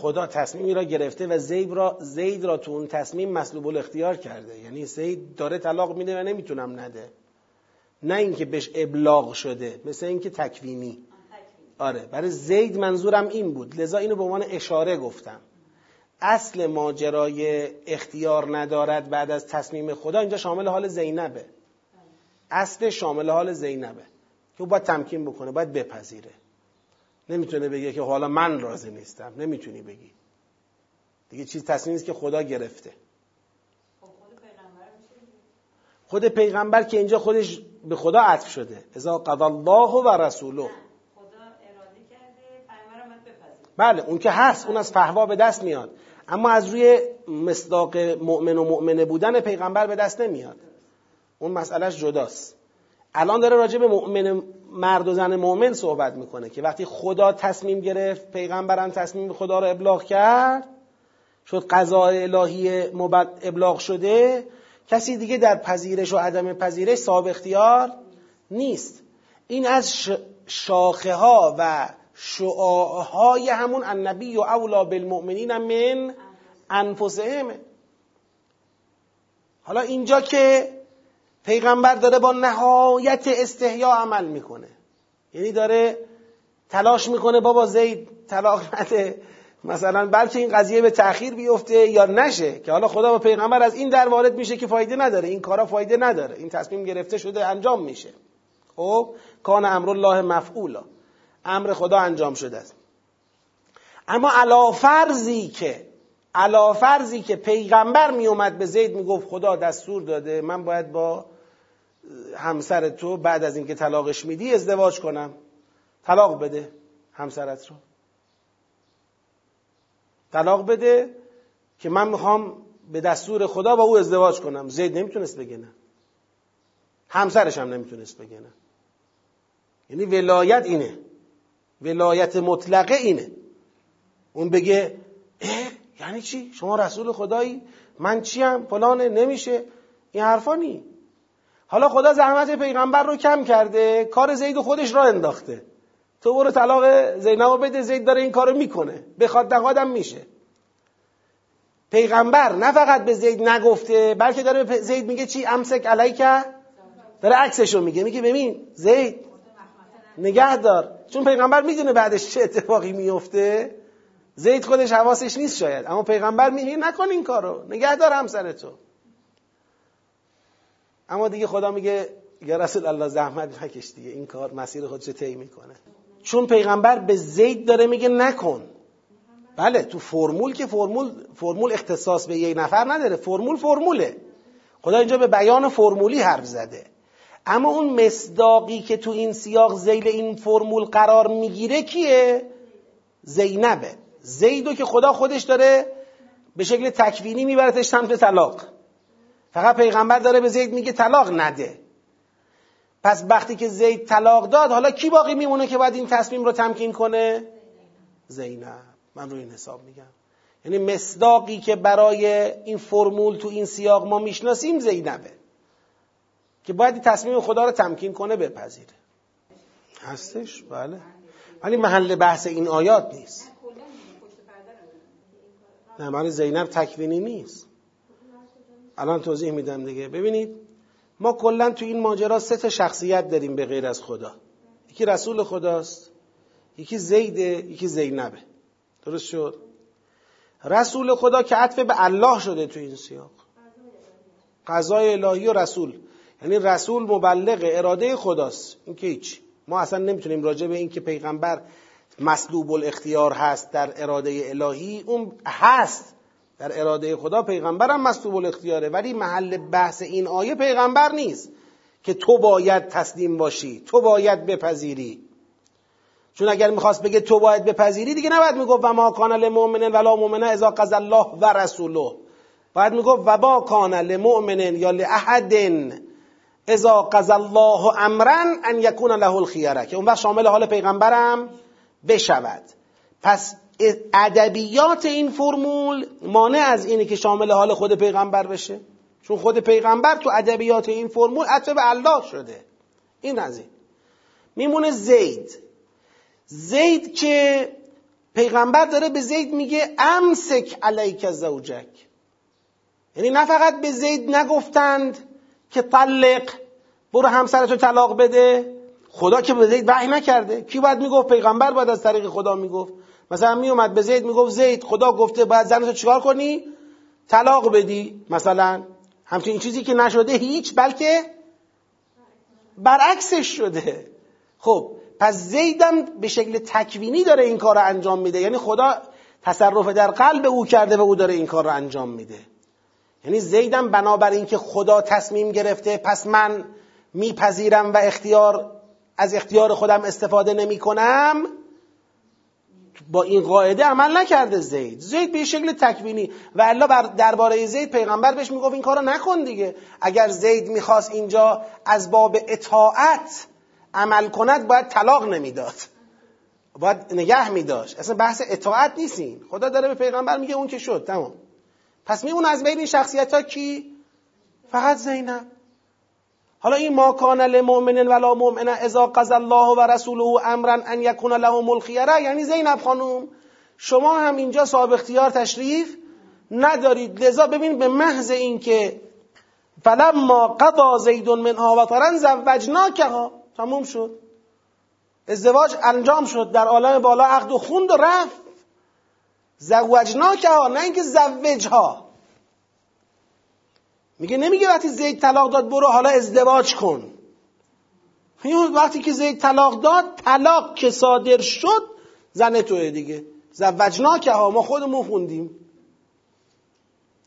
خدا تصمیمی را گرفته و زید را زید را تو اون تصمیم مسلوب الاختیار کرده. یعنی زید داره طلاق میده و نمی‌تونم نده. نه اینکه بهش ابلاغ شده مثل اینکه تکوینی. آره برای زید منظورم این بود. لذا اینو به عنوان اشاره گفتم. اصل ماجرای اختیار ندارد بعد از تصمیم خدا اینجا شامل حال زینبه. اصل شامل حال زینبه. که باید تمکین بکنه باید بپذیره. نمی‌تونه بگه که حالا من راضی نیستم. نمی‌تونی بگی. دیگه چیز تصمیمی است که خدا گرفته. خود پیغمبر که اینجا خودش به خدا عطف شده. اذا قضا الله و رسوله. بله اون که هست اون از فهوا به دست میاد. اما از روی مصداق مؤمن و مؤمنه بودن پیغمبر به دست نمیاد. اون مسئلهش جداست. الان داره راجع به مؤمن مرد و زن مؤمن صحبت می‌کنه که وقتی خدا تصمیم گرفت پیغمبرم تصمیم خدا رو ابلاغ کرد شد قضای الهی ابلاغ شده کسی دیگه در پذیرش و عدم پذیرش صاحب اختیار نیست. این از شاخه ها و شعاهای همون النبی و اولا بالمؤمنین من انفسهم. حالا اینجا که پیغمبر داره با نهایت استحیا عمل می‌کنه. یعنی داره تلاش می‌کنه بابا زید طلاق نده. مثلا بلکه این قضیه به تأخیر بیفته یا نشه که حالا خدا با پیغمبر از این در وارد میشه که فایده نداره. این کارا فایده نداره. این تصمیم گرفته شده انجام میشه. خب کان امر الله مفعولا. امر خدا انجام شده است. اما علا فرضی که علا فرضی که پیغمبر میومد به زید می‌گفت خدا دستور داده من باید با همسر تو بعد از اینکه طلاقش میدی ازدواج کنم. طلاق بده همسرت رو. طلاق بده که من می‌خوام به دستور خدا با او ازدواج کنم. زید نمی‌تونست بگه نه. همسرش هم نمی‌تونست بگه نه. یعنی ولایت اینه. ولایت مطلقه اینه. اون بگه اه یعنی چی؟ شما رسول خدایی؟ من چیم؟ فلانه؟ نمیشه. این حرفا نی. حالا خدا زحمت پیغمبر رو کم کرده کار زید خودش را انداخته. تو برو طلاق زینب بده زید داره این کارو می‌کنه. بخواد نخوادم میشه. پیغمبر نه فقط به زید نگفته بلکه داره به زید میگه چی؟ امسک علیکه داره عکسشو میگه. میگه ببین زید نگه دار. چون پیغمبر می‌دونه بعدش چه اتفاقی میفته زید خودش حواسش نیست شاید. اما پیغمبر میگه نکن این کارو. نگه دار همسر تو. اما دیگه خدا میگه یا رسول الله زحمت نکش دیگه. این کار مسیر خودش طی می‌کنه. چون پیغمبر به زید داره میگه نکن. بله تو فرمول که فرمول فرمول اختصاص به یک نفر نداره. فرمول فرموله. خدا اینجا به بیان فرمولی حرف زده. اما اون مصداقی که تو این سیاق زیل این فرمول قرار می‌گیره کیه؟ زینبه. زیدو که خدا خودش داره به شکل تکوینی میبرتش سمت طلاق. فقط پیغمبر داره به زید میگه طلاق نده. پس وقتی که زید طلاق داد حالا کی باقی میمونه که باید این تصمیم رو تمکین کنه؟ زینب. من رو این حساب میگم. یعنی مصداقی که برای این فرمول تو این سیاق ما می‌شناسیم زینبه. که باید این تصمیم خدا رو تمکین کنه بپذیره. هستش؟ بله. ولی محل بحث این آیات نیست. نه من زینب تکوینی نیست. الان توضیح میدم دیگه. ببینید ما کلا تو این ماجرا سه تا شخصیت داریم به غیر از خدا. یکی رسول خداست یکی زیده یکی زینبه. درست شد؟ رسول خدا که عطف به الله شده تو این سیاق. قضای الهی و رسول. یعنی رسول مبلغ اراده خداست. این که هیچ. ما اصلا نمی‌تونیم راجع به این که پیغمبر مسلوب الاختیار هست در اراده الهی اون هست. در اراده خدا پیغمبرم مسلوب الاختیاره ولی محل بحث این آیه پیغمبر نیست که تو باید تسلیم باشی تو باید بپذیری. چون اگر می‌خواست بگه تو باید بپذیری دیگه نباید می‌گفت و ما کان لمؤمن ولا مؤمنه اذا قضى الله و رسوله باید می‌گفت و با کان لمؤمن یا لاحد اذا قضى الله امرا ان یکون له الخیره که اون وقت شامل حال پیغمبرم بشود. پس ادبیات این فرمول مانع از اینه که شامل حال خود پیغمبر بشه. چون خود پیغمبر تو ادبیات این فرمول عطف به الله شده. این از این. میمونه زید. زید که پیغمبر داره به زید میگه امسک علیک زوجک. یعنی نه فقط به زید نگفتند که طلق برو همسرتو طلاق بده. خدا که به زید وحی نکرده. کی باید می‌گفت؟ پیغمبر باید از طریق خدا می‌گفت. مثلا می اومد به زید می‌گفت زید خدا گفته باید زنتو چیکار کنی؟ طلاق بدی. مثلا همچین چیزی که نشده هیچ بلکه برعکسش شده. خب پس زیدم به شکل تکوینی داره این کار رو انجام میده. یعنی خدا تصرف در قلب او کرده و او داره این کار رو انجام میده. یعنی زیدم بنابر اینکه خدا تصمیم گرفته پس من میپذیرم و اختیار از اختیار خودم استفاده نمی کنم با این قاعده عمل نکرده زید. زید به شکل تکوینی. و الله بر درباره زید پیغمبر بهش می‌گفت این کارو نکن دیگه. اگر زید می‌خواست اینجا از باب اطاعت عمل کند باید طلاق نمی‌داد. باید نگه میداشت. اصلا بحث اطاعت نیستین خدا داره به پیغمبر میگه اون که شد. تمام. پس میمون از بین این شخصیت ها کی؟ فقط زینب. حالا این ما کان لمؤمن ولا مؤمنه اذا قضى الله و رسوله امرا ان یکون لهم الخیره. یعنی زینب خانم شما هم اینجا صاحب اختیار تشریف ندارید. لذا ببین به محض اینکه فلما قضا زید منها وطرا زوجناکها. تموم شد. ازدواج انجام شد. در عالم بالا عقد و خوند و رفت. زوجناکها نه اینکه زوجها. میگه نمیگه وقتی زید طلاق داد برو حالا ازدواج کن. وقتی که زید طلاق داد طلاق که صادر شد زن توه دیگه. زوجنا که ها ما خودمون خوندیم.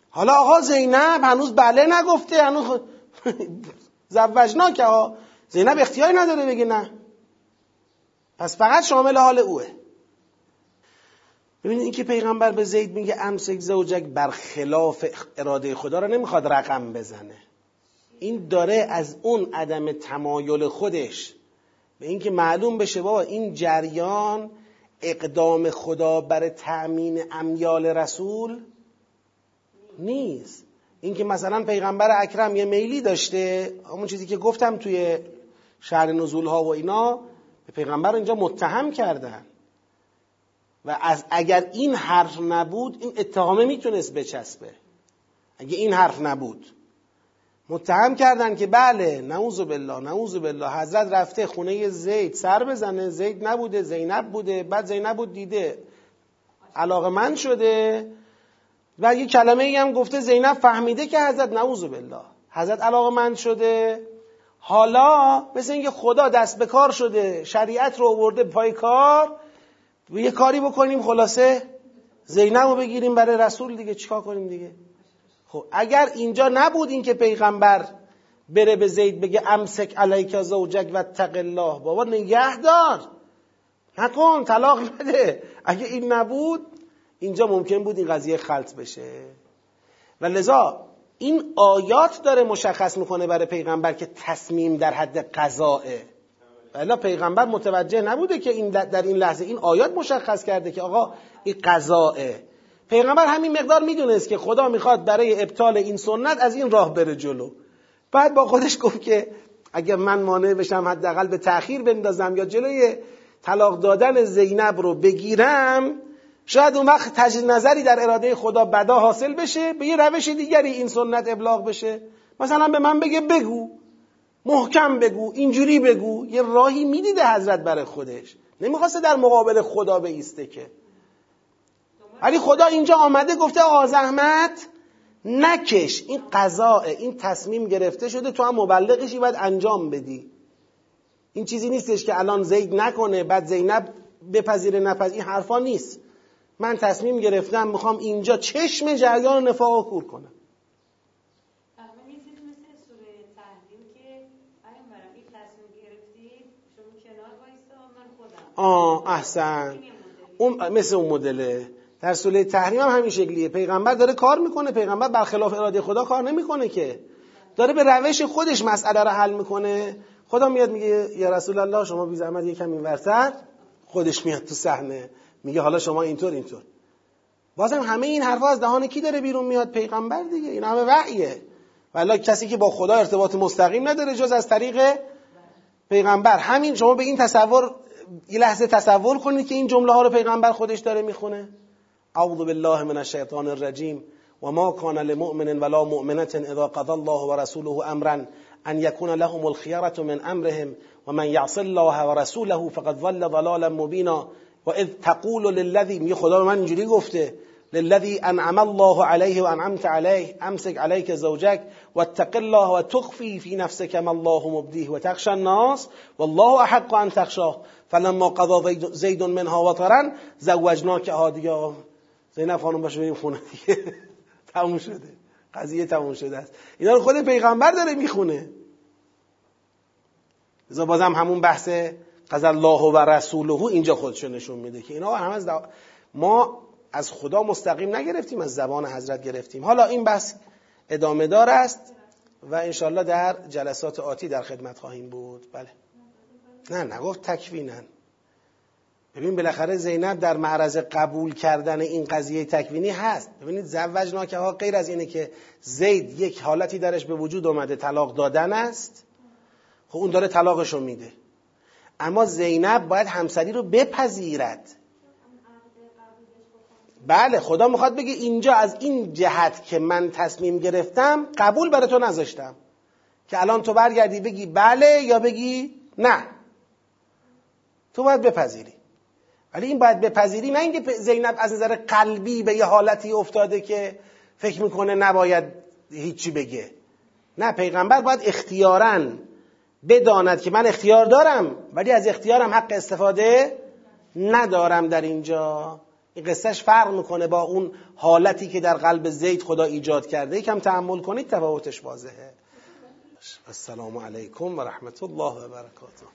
حالا آقا زینب هنوز بله نگفته هنوز. زوجنا که ها زینب اختیاری نداره بگه نه. پس فقط شامل حال اوه. ببینید اینکه پیغمبر به زید میگه امسک زوجک برخلاف اراده خدا رو نمی‌خواد رقم بزنه. این داره از اون عدم تمایل خودش به اینکه معلوم بشه بابا این جریان اقدام خدا برای تأمین امیال رسول نیست. اینکه مثلا پیغمبر اکرم یه میلی داشته همون چیزی که گفتم توی شهر نزول ها و اینا به پیغمبر اینجا متهم کردن. و از اگر این حرف نبود این اتهامه می‌تونست بچسبه. اگه این حرف نبود. متهم کردن که بله نعوذ بالله نعوذ بالله حضرت رفته خونه زید سر بزنه. زید نبوده زینب بوده بعد زینب بود دیده. علاقه من شده. و یه کلمه ای هم گفته زینب فهمیده که حضرت نعوذ بالله. حضرت علاقه من شده. حالا مثل اینکه خدا دست به کار شده شریعت رو آورده پای کار یه کاری بکنیم خلاصه زینب رو بگیریم برای رسول دیگه چیکار کنیم دیگه؟ خب اگر اینجا نبود این که پیغمبر بره به زید بگه امسک علیک زوجک و تق الله بابا نگه دار. نکن طلاق نده اگه این نبود اینجا ممکن بود این قضیه خلط بشه. و لذا این آیات داره مشخص می‌کنه برای پیغمبر که تصمیم در حد قضائه الا پیغمبر متوجه نبوده که این در این لحظه این آیات مشخص کرده که آقا این قضاءه. پیغمبر همین مقدار می‌دونست که خدا می‌خواد برای ابطال این سنت از این راه بره جلو. بعد با خودش گفت که اگر من مانع بشم حداقل به تأخیر بندازم یا جلوی طلاق دادن زینب رو بگیرم شاید اون وقت تجدید نظری در اراده خدا بدا حاصل بشه به یه روش دیگری این سنت ابلاغ بشه. مثلا به من بگه بگو. محکم بگو اینجوری بگو یه راهی می‌دیده حضرت برای خودش. نمی‌خواسته در مقابل خدا ایسته که. ولی خدا اینجا آمده گفته آقا زحمت نکش. این قضاء این تصمیم گرفته شده تو هم مبلغشی باید انجام بدی. این چیزی نیستش که الان زید نکنه بعد زینب بپذیره نپذیره این حرفا نیست. من تصمیم گرفتم می‌خوام اینجا چشم جریان نفاق کور کنم. آه احسن. اون مثل اون مدله. در سوره تحریم هم همین شکلیه. پیغمبر داره کار می‌کنه. پیغمبر برخلاف اراده خدا کار نمی‌کنه که. داره به روش خودش مسئله رو حل می‌کنه. خدا میاد میگه یا رسول الله شما بی زحمت یکم اینورتر. خودش میاد تو صحنه. میگه حالا شما اینطور اینطور. بازم همه این حرفا از دهان کی داره بیرون میاد؟ پیغمبر دیگه. این همه وحیه. ولی کسی که با خدا ارتباط مستقیم نداره جز از طریق پیغمبر. همین شما به این تصور یه لحظه تصور کنید که این جمله ها رو پیغمبر خودش داره می‌خونه. اعوذ بالله من الشیطان الرجیم و ما کان لمؤمن ولا مؤمنه اذا قضى الله ورسوله امرا ان يكون لهم الخيره من امرهم ومن يعص الله ورسوله فقد ضل ضلالا مبینا و اذ تقول للذی خدا من اینجوری گفته للذی انعم الله علیه و انعمت علیه امسک علیک زوجک واتق الله و تخفی فی نفسک ما الله مبدیه و تخشى الناس. والله احق ان تخشاه. فلما قضا زید منها وطرا زوجناک ها دیگه زینب خانم باشه بریم خونه دیگه. شده. قضیه تموم شده است. اینا رو خود پیغمبر داره می‌خونه. لذا بازم همون بحث قضا الله و رسوله اینجا خودشو نشون میده که اینا هم از ما از خدا مستقیم نگرفتیم از زبان حضرت گرفتیم. حالا این بحث ادامه دار است و انشالله در جلسات آتی در خدمت خواهیم بود. بله. نه نگفت تکوینن ببین بالاخره زینب در معرض قبول کردن این قضیه تکوینی هست. ببینید زوجناکه ها غیر از اینه که زید یک حالتی درش به وجود اومده طلاق دادن است. خب اون داره طلاقشو میده. اما زینب باید همسری رو بپذیرد. بله خدا می‌خواد بگه اینجا از این جهت که من تصمیم گرفتم قبول برای تو نذاشتم. که الان تو برگردی بگی بله یا بگی نه. تو باید بپذیری. ولی این باید بپذیری نه اینکه زینب از نظر قلبی به یه حالتی افتاده که فکر می‌کنه نباید هیچی بگه. نه پیغمبر باید اختیارا بداند که من اختیار دارم ولی از اختیارم حق استفاده ندارم در اینجا. این قصهش فرق می‌کنه با اون حالتی که در قلب زید خدا ایجاد کرده. یکم تحمل کنید تفاوتش واضحه. السلام علیکم و رحمت الله و برکاته.